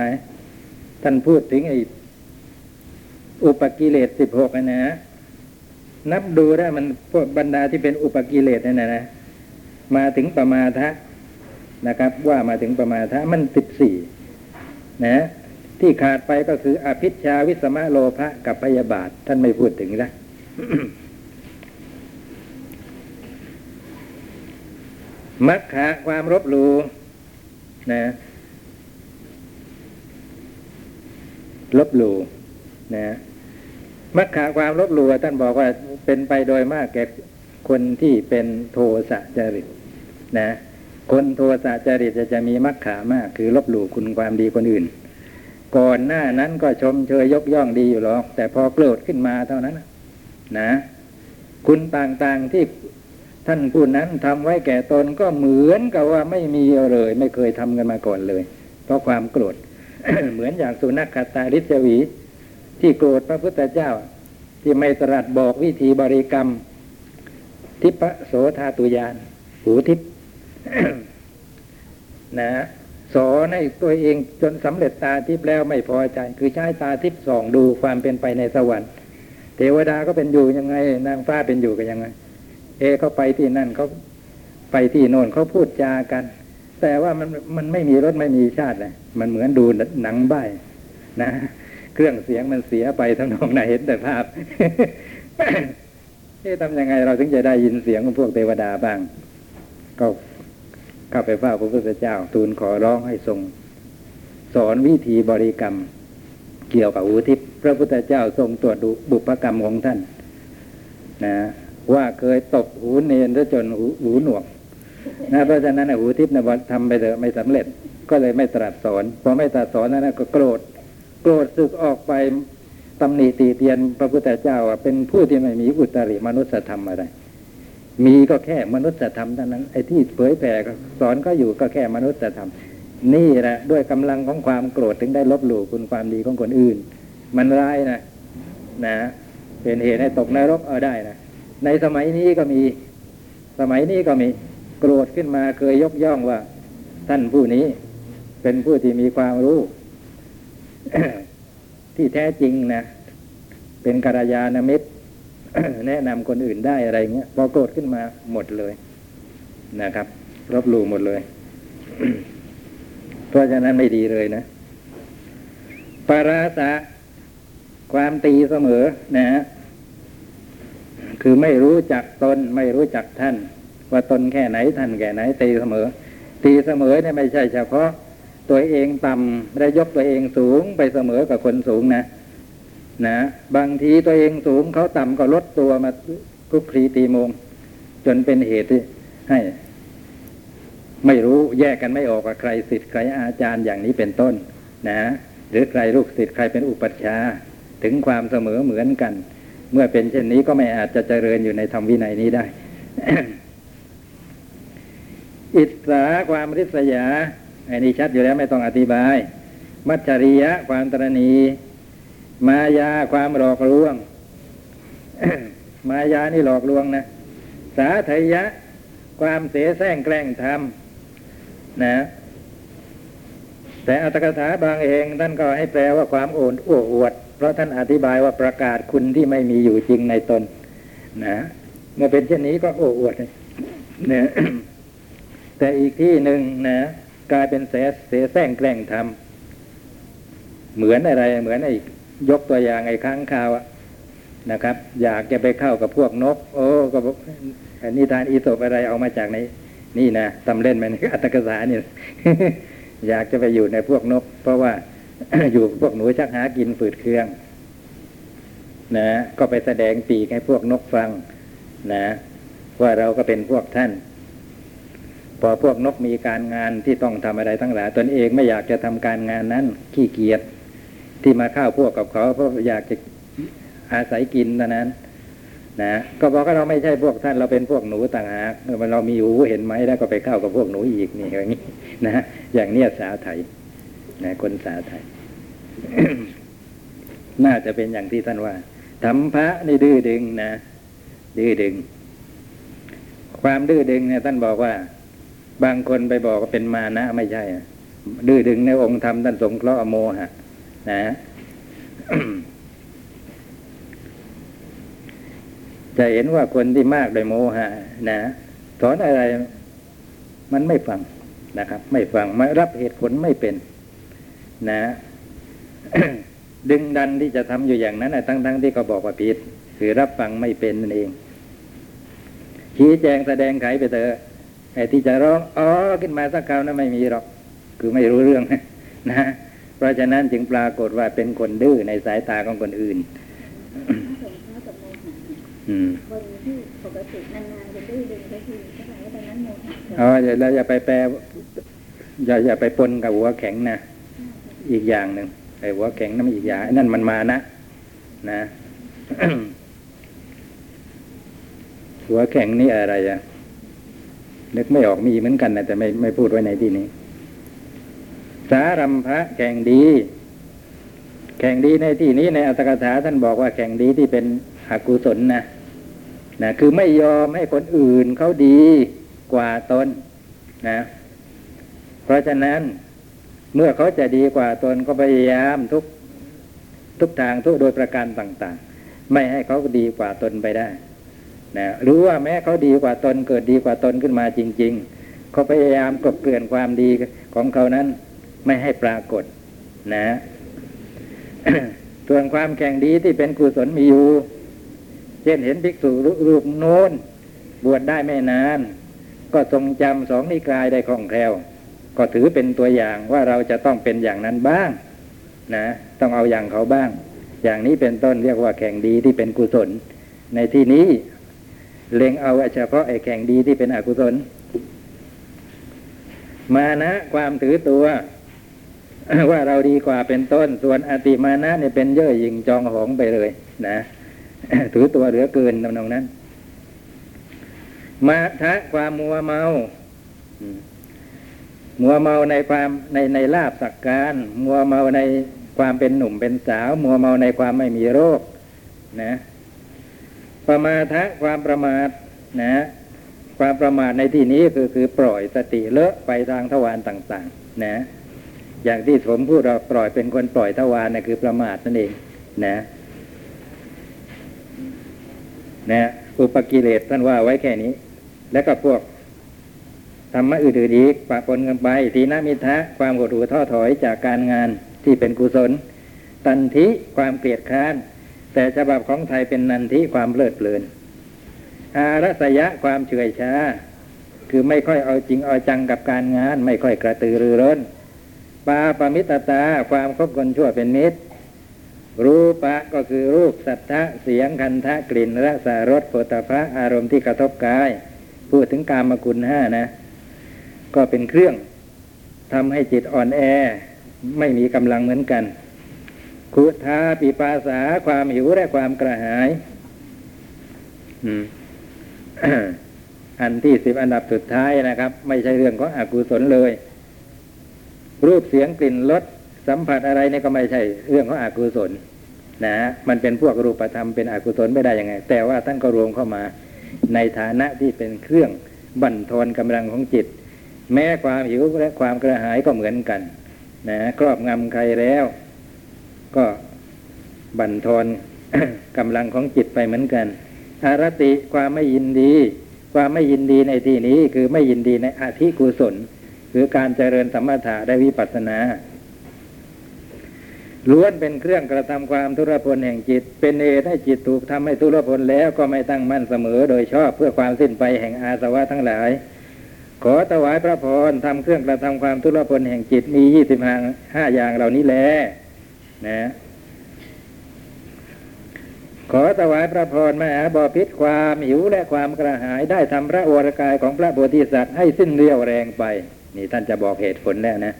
ท่านพูดถึงไอ้ อุปกิเลสสิบหกนะนับดูได้มันพวกบรรดาที่เป็นอุปกิเลสนั่นนะนะมาถึงประมาทะนะครับ ว่ามาถึงประมาทะมันสิบสี่นะที่ขาดไปก็คือ อภิชาวิสมะโลภะกับพยาบาท ท่านไม่พูดถึงนะมัคคะความรบหลูนะลบหลู่ นะมัคคะความลบหลู่ท่านบอกว่าเป็นไปโดยมากแก่คนที่เป็นโทสะจริตนะ คนโทสะจริตจะจะมีมัคขามาก คือลบหลู่คุณความดีคนอื่น ก่อนหน้านั้นก็ชมเชยยกย่องดีอยู่หรอก แต่พอโกรธขึ้นมาเท่านั้นนะ คุณต่างๆที่ท่านผู้นั้นทำไว้แก่ตนก็เหมือนกับว่าไม่มีเลย ไม่เคยทำกันมาก่อนเลย เพราะความโกรธเหมือนอย่างสุนัขขตาริจวี ที่โกรธพระพุทธเจ้า ที่ไม่ตรัสบอกวิธีบริกรรม ทิปะโสธาตุยานหูทิพนะสอนให้ตัวเองจนสำเร็จตาทิพแล้วไม่พอใจ คือใช้ตาทิพส่องดูความเป็นไปในสวรรค์ เทวดาก็เป็นอยู่ยังไง นางฟ้าเป็นอยู่กันยังไง เอเขาไปที่นั่นเขาไปที่โน่นเขาพูดจากัน แต่ว่ามันมันไม่มีรถไม่มีชาติเลยมันเหมือนดูหนังใบนะ เครื่องเสียงมันเสียไปทั้งนองไหนเห็นแต่ภาพเอ๊ะทำยังไงเราถึงจะได้ยินเสียงของพวกเทวดาบ้าง ก็เข้าไปเฝ้าพระพุทธเจ้า ทูลขอร้องให้ทรง สอนวิธีบริกรรม เกี่ยวกับหูทิพย์พระพุทธเจ้าทรงตรวจดูบุพกรรมของท่าน นะ ว่าเคยตบหูเนรจนหูหูหนวกนะเพราะฉะนั้นหูทิพย์นะทำไปเถอะไม่สำเร็จ ก็เลยไม่ตรัสสอนพอไม่ตรัสสอนนั้นก็โกรธ โกรธสึกออกไปตำหนิตีเตียนพระพุทธเจ้าว่าเป็นผู้ที่ไม่มีอุตริมนุษยธรรมอะไร มีก็แค่มนุษยธรรมเท่านั้นไอ้ที่เผยแผ่สอนก็อยู่ก็แค่มนุษยธรรม นี่แหละด้วยกำลังของความโกรธถึงได้ลบหลู่คุณความดีของคนอื่น มันร้ายนะนะ เป็นเหตุให้ตกนรกเอาได้นะในสมัยนี้ก็มีสมัยนี้ก็มีโกรธขึ้นมาเคยยกย่องว่า ท่านผู้นี้เป็นผู้ที่มีความรู้ ที่แท้จริงนะเป็นกัลยาณมิตรแนะนำคนอื่นได้อะไรเงี้ยพอโกรธขึ้นมาหมดเลยนะครับรบหลู่หมดเลย เพราะฉะนั้นไม่ดีเลยนะปาราสะความตีเสมอนะฮะคือไม่รู้จักตนไม่รู้จักท่าน ว่าตนแค่ไหนท่านแค่ไหนตีเสมอ ตีเสมอเนี่ยไม่ใช่เฉพาะ ตัวเองต่ำและยกตัวเองสูงไปเสมอกับคนสูงนะ นะ บางทีตัวเองสูงเขาต่ำก็ลดตัวมาคุกคลีตีมง จนเป็นเหตุให้ ไม่รู้แยกกันไม่ออกว่าใครสิทธิ์ใครอาจารย์อย่างนี้เป็นต้น นะ หรือใครลูกศิษย์ใครเป็นอุปัชฌาย์ถึงความเสมอเหมือนกัน เมื่อเป็นเช่นนี้ก็ไม่อาจจะเจริญอยู่ในธรรมวินัยนี้ได้ อิสาความริษยา อันนี้ชัดอยู่แล้วไม่ต้องอธิบาย มัจฉริยะความตรณี มายาความหลอกลวง มายานี่หลอกลวงนะ สาธยะ ความเสแสร้งแกล้งทำนะแต่อัตถกถาบางเองท่านก็ให้แปลว่าความโอนอ้วอวด เพราะท่านอธิบายว่าประกาศคุณที่ไม่มีอยู่จริงในตน นะเมื่อเป็นเช่นนี้ก็โอ้อวดนะแต่อีกที่หนึ่งนะ กลายเป็นเสเสแสร้งแกล้งทำเหมือนอะไรเหมือนไอ้ยกตัวอย่างไอ้ค้างคาวอะนะครับ อยากจะไปเข้ากับพวกนก โอ้ก็บอกอันนิทานอีสบอะไรเอามาจากไหนนี่นะตำเล่นมันอัตกษาเนี่ยอยากจะไปอยู่ในพวกนก เพราะว่าอยู่พวกหนูชักหากินฝืดเคืองนะก็ไปแสดงปีกให้พวกนกฟังนะว่าเราก็เป็นพวกท่าน พอพวกนกมีการงานที่ต้องทำอะไรทั้งหลายตนเองไม่อยากจะทำการงานนั้น ขี้เกียจที่มาเข้าพวกกับเขาเพราะอยากจะอาศัยกินเท่านั้นนะก็บอกว่าเราไม่ใช่พวกท่านเราเป็นพวกหนูต่างหากเมื่อเรามีหูเห็นไหมแล้วก็ไปเข้ากับพวกหนูอีกนี่อย่างนี้นะอย่างเนี้ยสาวไทยนะคนสาวไทย น่าจะเป็นอย่างที่ท่านว่าธรรมพระนี่ดื้อดึงนะดื้อดึง ความดื้อดึงเนี่ยท่านบอกว่า บางคนไปบอกว่าเป็นมานะไม่ใช่ดื้อดึงในองค์ธรรมท่านสงเคราะห์โมหะ นะจะเห็นว่าคนที่มากโดยโมหะ นะสอนอะไร มันไม่ฟังนะครับ ไม่ฟังไม่รับเหตุผลไม่เป็น นะดึงดันที่จะทำอยู่อย่างนั้นนะทั้งๆทที่เขาบอกว่าผิด คือรับฟังไม่เป็นนั่นเองชี้แจงแสดงไขไปเถอะ ไอ้ที่จะร้องอ๋อขึ้นมาสักคราวนั้นไม่มีหรอก คือไม่รู้เรื่องนะ เพราะฉะนั้นจึงปรากฏว่าเป็นคนดื้อในสายตาของคนอื่นอืมคนที่ปกตินานๆจะดื้อดึงก็คือเท่าไหร่ตอนนั้นโมหะอ๋ออย่าเราอย่าไปแปลอย่าอย่าไปปนกับหัวแข็งนะอีกอย่างหนึ่งไอ้หัวแข็งนั่นมันอีกอย่างไอ้นั่นมันมานะนะหัวแข็งนี่อะไรอะ นึกไม่ออกมีเหมือนกันนะแต่ไม่ไม่พูดไว้ในที่นี้ สารัมภะแข่งดี แข่งดีในที่นี้ในอัตถกถาท่านบอกว่าแข่งดีที่เป็นอกุศลนะนะคือไม่ยอมให้คนอื่นเขาดีกว่าตนนะ เพราะฉะนั้นเมื่อเขาจะดีกว่าตนก็พยายามทุกทุกทางทุกโดยประการต่าง ๆ ไม่ให้เขาดีกว่าตนไปได้ นะหรือว่าแม้เขาดีกว่าตนเกิดดีกว่าตนขึ้นมาจริง ๆ เขาพยายามกลบเกลื่อนความดีของเขานั้นไม่ให้ปรากฏนะส่วนความแข่งดีที่เป็นกุศลมีอยู่ เช่นเห็นภิกษุรูปโน้น บวชได้ไม่นาน ก็ทรงจำสองนิกายได้คล่องแคล่ว ก็ถือเป็นตัวอย่างว่าเราจะต้องเป็นอย่างนั้นบ้าง นะ ต้องเอาอย่างเขาบ้าง อย่างนี้เป็นต้นเรียกว่าแข่งดีที่เป็นกุศล ในที่นี้ เล็งเอาเฉพาะไอ้แข่งดีที่เป็นอกุศล มานะความถือตัว ว่าเราดีกว่าเป็นต้น ส่วนอติมานะเนี่ยเป็นเย่อหยิ่งจองหองไปเลยนะถือตัวเหลือเกินตำนองนั้น มาทะความมัวเมามัวเมาในความในในลาบสักการ มัวเมาในความเป็นหนุ่มเป็นสาว มัวเมาในความไม่มีโรค นะ ประมาทะความประมาทนะ ความประมาทในที่นี้คือคือปล่อยสติเลอะไปทางทวารต่างๆ นะ อย่างที่ผมพูดเราปล่อยเป็นคนปล่อยทวารนะคือประมาทนั่นเองนะนะอุปกิเลสท่านว่าไว้แค่นี้ แล้วก็พวกธรรมะอื่นๆอีกปะปนกันไปทีนามิทะความหดหู่ท้อถอยจากการงานที่เป็นกุศล ตันทิความเกลียดค้าน แต่ฉบับของไทยเป็นนันทิความเพลิดเพลิน อารสยะความเฉื่อยช้า คือไม่ค่อยเอาจริงเอาจังกับการงาน ไม่ค่อยกระตือรือร้น ปาปมิตตาความคบคนชั่วเป็นมิตร รูปะก็คือรูปสัทธะเสียงคันทะกลิ่นรสารสโผฏฐะอารมณ์ที่กระทบกาย พูดถึงกามกุลห้านะ ก็เป็นเครื่องทำให้จิตอ่อนแอ ไม่มีกำลังเหมือนกัน คุทาปิปาสาความหิวและความกระหายอืมอันที่สิบอันดับสุดท้ายนะครับ ไม่ใช่เรื่องของอกุศลเลย รูปเสียงกลิ่นรสสัมผัสอะไรนี่ก็ไม่ใช่เรื่องของอกุศลนะมันเป็นพวกรูปธรรมเป็นอกุศลไม่ได้ยังไง แต่ว่าท่านก็รวมเข้ามา ในฐานะที่เป็นเครื่องบั่นทอนกำลังของจิต แม้ความหิวและความกระหายก็เหมือนกัน นะครอบงำใครแล้ว ก็บั่นทอนกำลังของจิตไปเหมือนกันอารติความไม่ยินดี ความไม่ยินดีในที่นี้คือไม่ยินดีในอธิกุศล คือการเจริญสมถะได้วิปัสสนาล้วนเป็นเครื่องกระทำความทุรพลแห่งจิต เป็นเหตุให้จิตถูกทำให้ทุรพลแล้วก็ไม่ตั้งมั่นเสมอ โดยชอบเพื่อความสิ้นไปแห่งอาสวะทั้งหลาย ขอถวายพระพรทำเครื่องกระทำความทุรพลแห่งจิตมียี่สิบห้าอย่างเหล่านี้แล นะขอถวายพระพรมหาบอพิษความหิวและความกระหายได้ทำพระวรกายของพระโพธิสัตว์ให้สิ้นเรี่ยวแรงไป นี่ท่านจะบอกเหตุผลแล้วนะ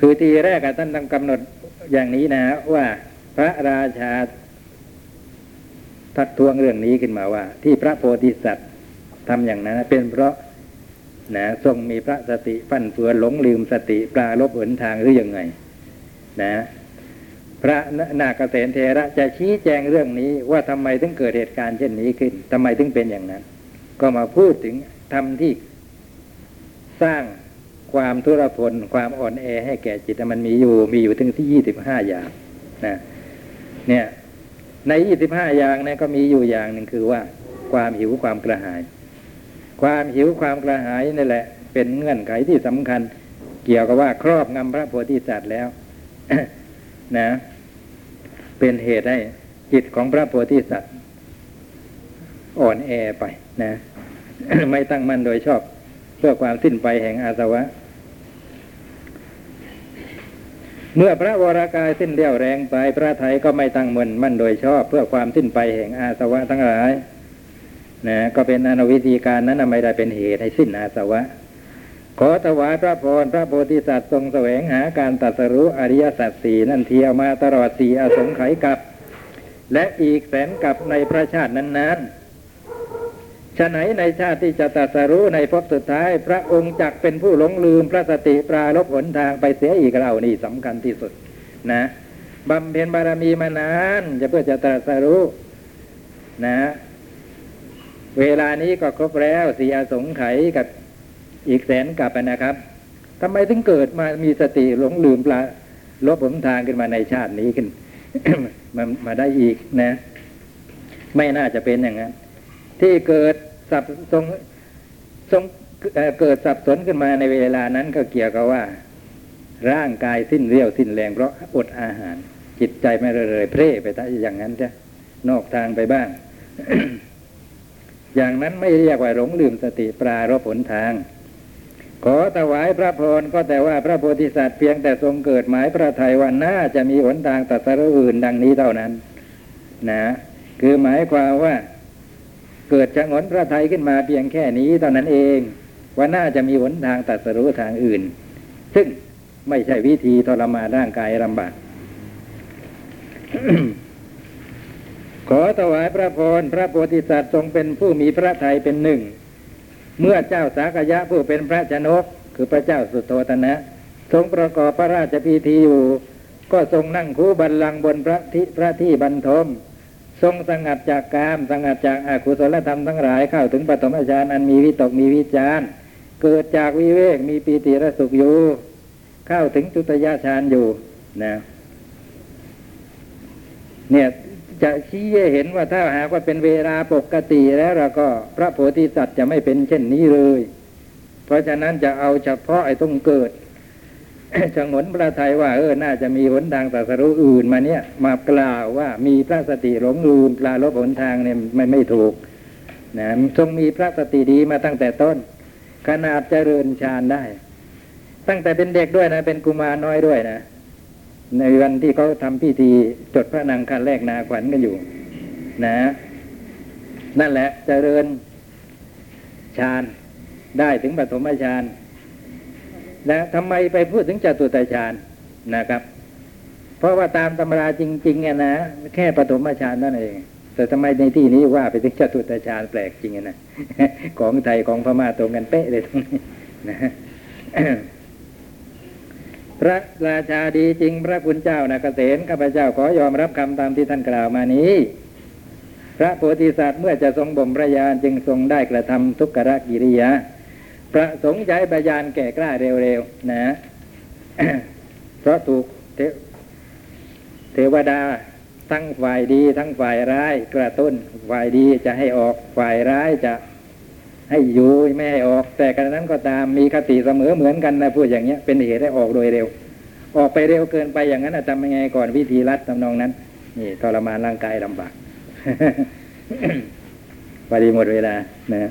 คือทีแรกท่านต้องกำหนดอย่างนี้นะ ว่าพระราชาทักท้วงเรื่องนี้ขึ้นมาว่า ที่พระโพธิสัตว์ทำอย่างนั้น เป็นเพราะ นะทรงมีพระสติฟั่นเฟือหลงลืมสติปลาลบหนทางหรือยังไง นะ พระนาคเษนเทระจะชี้แจงเรื่องนี้ว่าทำไมถึงเกิดเหตุการณ์เช่นนี้ขึ้นทำไมถึงเป็นอย่างนั้น ก็มาพูดถึงทำที่สร้างความทุรพลความอ่อนแอให้แก่จิตมันมีอยู่มีอยู่ถึงที่ยี่สิบห้าอย่างนะเนี่ยในยี่สิบห้าอย่างนี่ยก็มีอยู่อย่างหนึ่งคือว่าความหิวความกระหาย ความหิวความกระหายนี่แหละ เป็นเงื่อนไขที่สำคัญ เกี่ยวกับว่าครอบงำพระโพธิสัตว์แล้วนะ เป็นเหตุให้จิตของพระโพธิสัตว์ อ่อนแอไปนะ ไม่ตั้งมั่นโดยชอบ เพื่อความสิ้นไปแห่งอาสวะ เมื่อพระวรากายสิ้นเรี่ยวแรงไป พระไทยก็ไม่ตั้งมั่นมั่นโดยชอบ เพื่อความสิ้นไปแห่งอาสวะทั้งหลาย นะก็เป็นอนวิธีการนั้นไม่ได้เป็นเหตุให้สิ้นอาสวะ ขอถวายพระพรพระโพธิสัตว์ทรงแสวงหาการตรัสรู้อริยสัจสี่นั่นเทียวมาตลอดสี่อสงไขยกับ และอีกแสนกับในพระชาตินั้นๆฉะไหนในชาติที่จะตรัสรู้ในภพสุดท้าย พระองค์จักเป็นผู้หลงลืมพระสติปราลบหนทางไปเสียอีกเรานี่สำคัญที่สุดนะบำเพ็ญบารมีมานานจะเพื่อจะตรัสรู้นะ เวลานี้ก็ครบแล้วสี่อสงไขยกับอีกแสนกลับนะครับทำไมถึงเกิดมามีสติหลงลืมปลาลบหนทางขึ้นมาในชาตินี้ขึ้นมามาได้อีกนะ ไม่น่าจะเป็นอย่างนั้น ที่เกิดสับทรงทรงเเกิดสับสนขึ้นมาในเวลานั้นก็เกี่ยวกับว่า ร่างกายสิ้นเรี่ยวสิ้นแรงเพราะอดอาหาร จิตใจไม่เรยเพร่ไปถ้าอย่างนั้นจ้ะนอกทางไปบ้าง อย่างนั้นไม่เรียกว่าหลงลืมสติปรารบผลทาง ขอถวายพระพรก็แต่ว่าพระโพธิสัตว์เพียงแต่ทรงเกิดหมายพระทัยว่าน่าจะมีหนทางตรัสรู้อื่นดังนี้เท่านั้น นะ คือหมายความว่า เกิดจะงนพระทัยขึ้นมาเพียงแค่นี้เท่านั้นเอง ว่าน่าจะมีหนทางตรัสรู้ทางอื่น ซึ่งไม่ใช่วิธีทรมานร่างกายลำบาก ขอถวายพระพรพระโพธิสัตว์ทรงเป็นผู้มีพระทัยเป็นหนึ่ง เมื่อเจ้าสากยะผู้เป็นพระชนก คือพระเจ้าสุโธทนะ ทรงประกอบพระราชพิธีอยู่ ก็ทรงนั่งคูบัลลังบนพระที่พระที่บรรทม ทรงสงัดจากกามสงัดจากอากุศลธรรมทั้งหลายเข้าถึงปฐมฌานอันมีวิตกมีวิจารเกิดจากวิเวกมีปีติระสุขอยู่เข้าถึงจุตยฌานอยู่นะเนี่ย จะชี้ให้เห็นว่าถ้าหากว่าเป็นเวลาปกติแล้วเราก็พระโพธิสัตว์จะไม่เป็นเช่นนี้เลย เพราะฉะนั้นจะเอาเฉพาะไอ้ต้องเกิดฉงนพระไทยว่าเออน่าจะมีหนทางตรัสรู้อื่นมาเนี่ย มากล่าวว่ามีพระสติหลงลืมปลาลบหนทางเนี่ยไม่ไม่ถูกนะทรงมีพระสติดีมาตั้งแต่ต้น ขนาดเจริญฌานได้ ตั้งแต่เป็นเด็กด้วยนะ เป็นกุมารน้อยด้วยนะ ในวันที่เขาทำพิธีจดพระนางคันแรกนาขวัญกันอยู่ นะ นั่นแหละเจริญฌานได้ถึงปฐมฌานนะทำไมไปพูดถึงจตุตฌานนะครับ เพราะว่าตามตำราจริงๆเนี่ยนะแค่ปฐมฌานนั่นเอง แต่ทำไมในที่นี้ว่าไปถึงจตุตฌานแปลกจริงนะของไทยของพม่าตรงกันเป๊ะเลยตรงนี้นะ พระราชาดีจริงพระคุณเจ้านะเกษมข้าพเจ้าขอยอมรับคำตามที่ท่านกล่าวมานี้ พระโพธิสัตว์เมื่อจะทรงบ่มพระญาณจึงทรงได้กระทำทุกขกิริยาประสงค์ใจพระญาณแก่กล้าเร็วๆนะเพราะถูกเทเทวดาทั้งฝ่ายดี ทั้งฝ่ายร้าย กระตุ้นฝ่ายดีจะให้ออกฝ่ายร้ายจะ ให้อยู่ไม่ให้ออก แต่กระนั้นก็ตามมีคติเสมอเหมือนกันนะพูดอย่างเงี้ยเป็นเหตุให้ออกโดยเร็ว ออกไปเร็วเกินไปอย่างนั้นจะทำยังไงก่อนวิธีรัดทำนองนั้น นี่ทรมานร่างกายลำบากพอดีหมดเวลานะ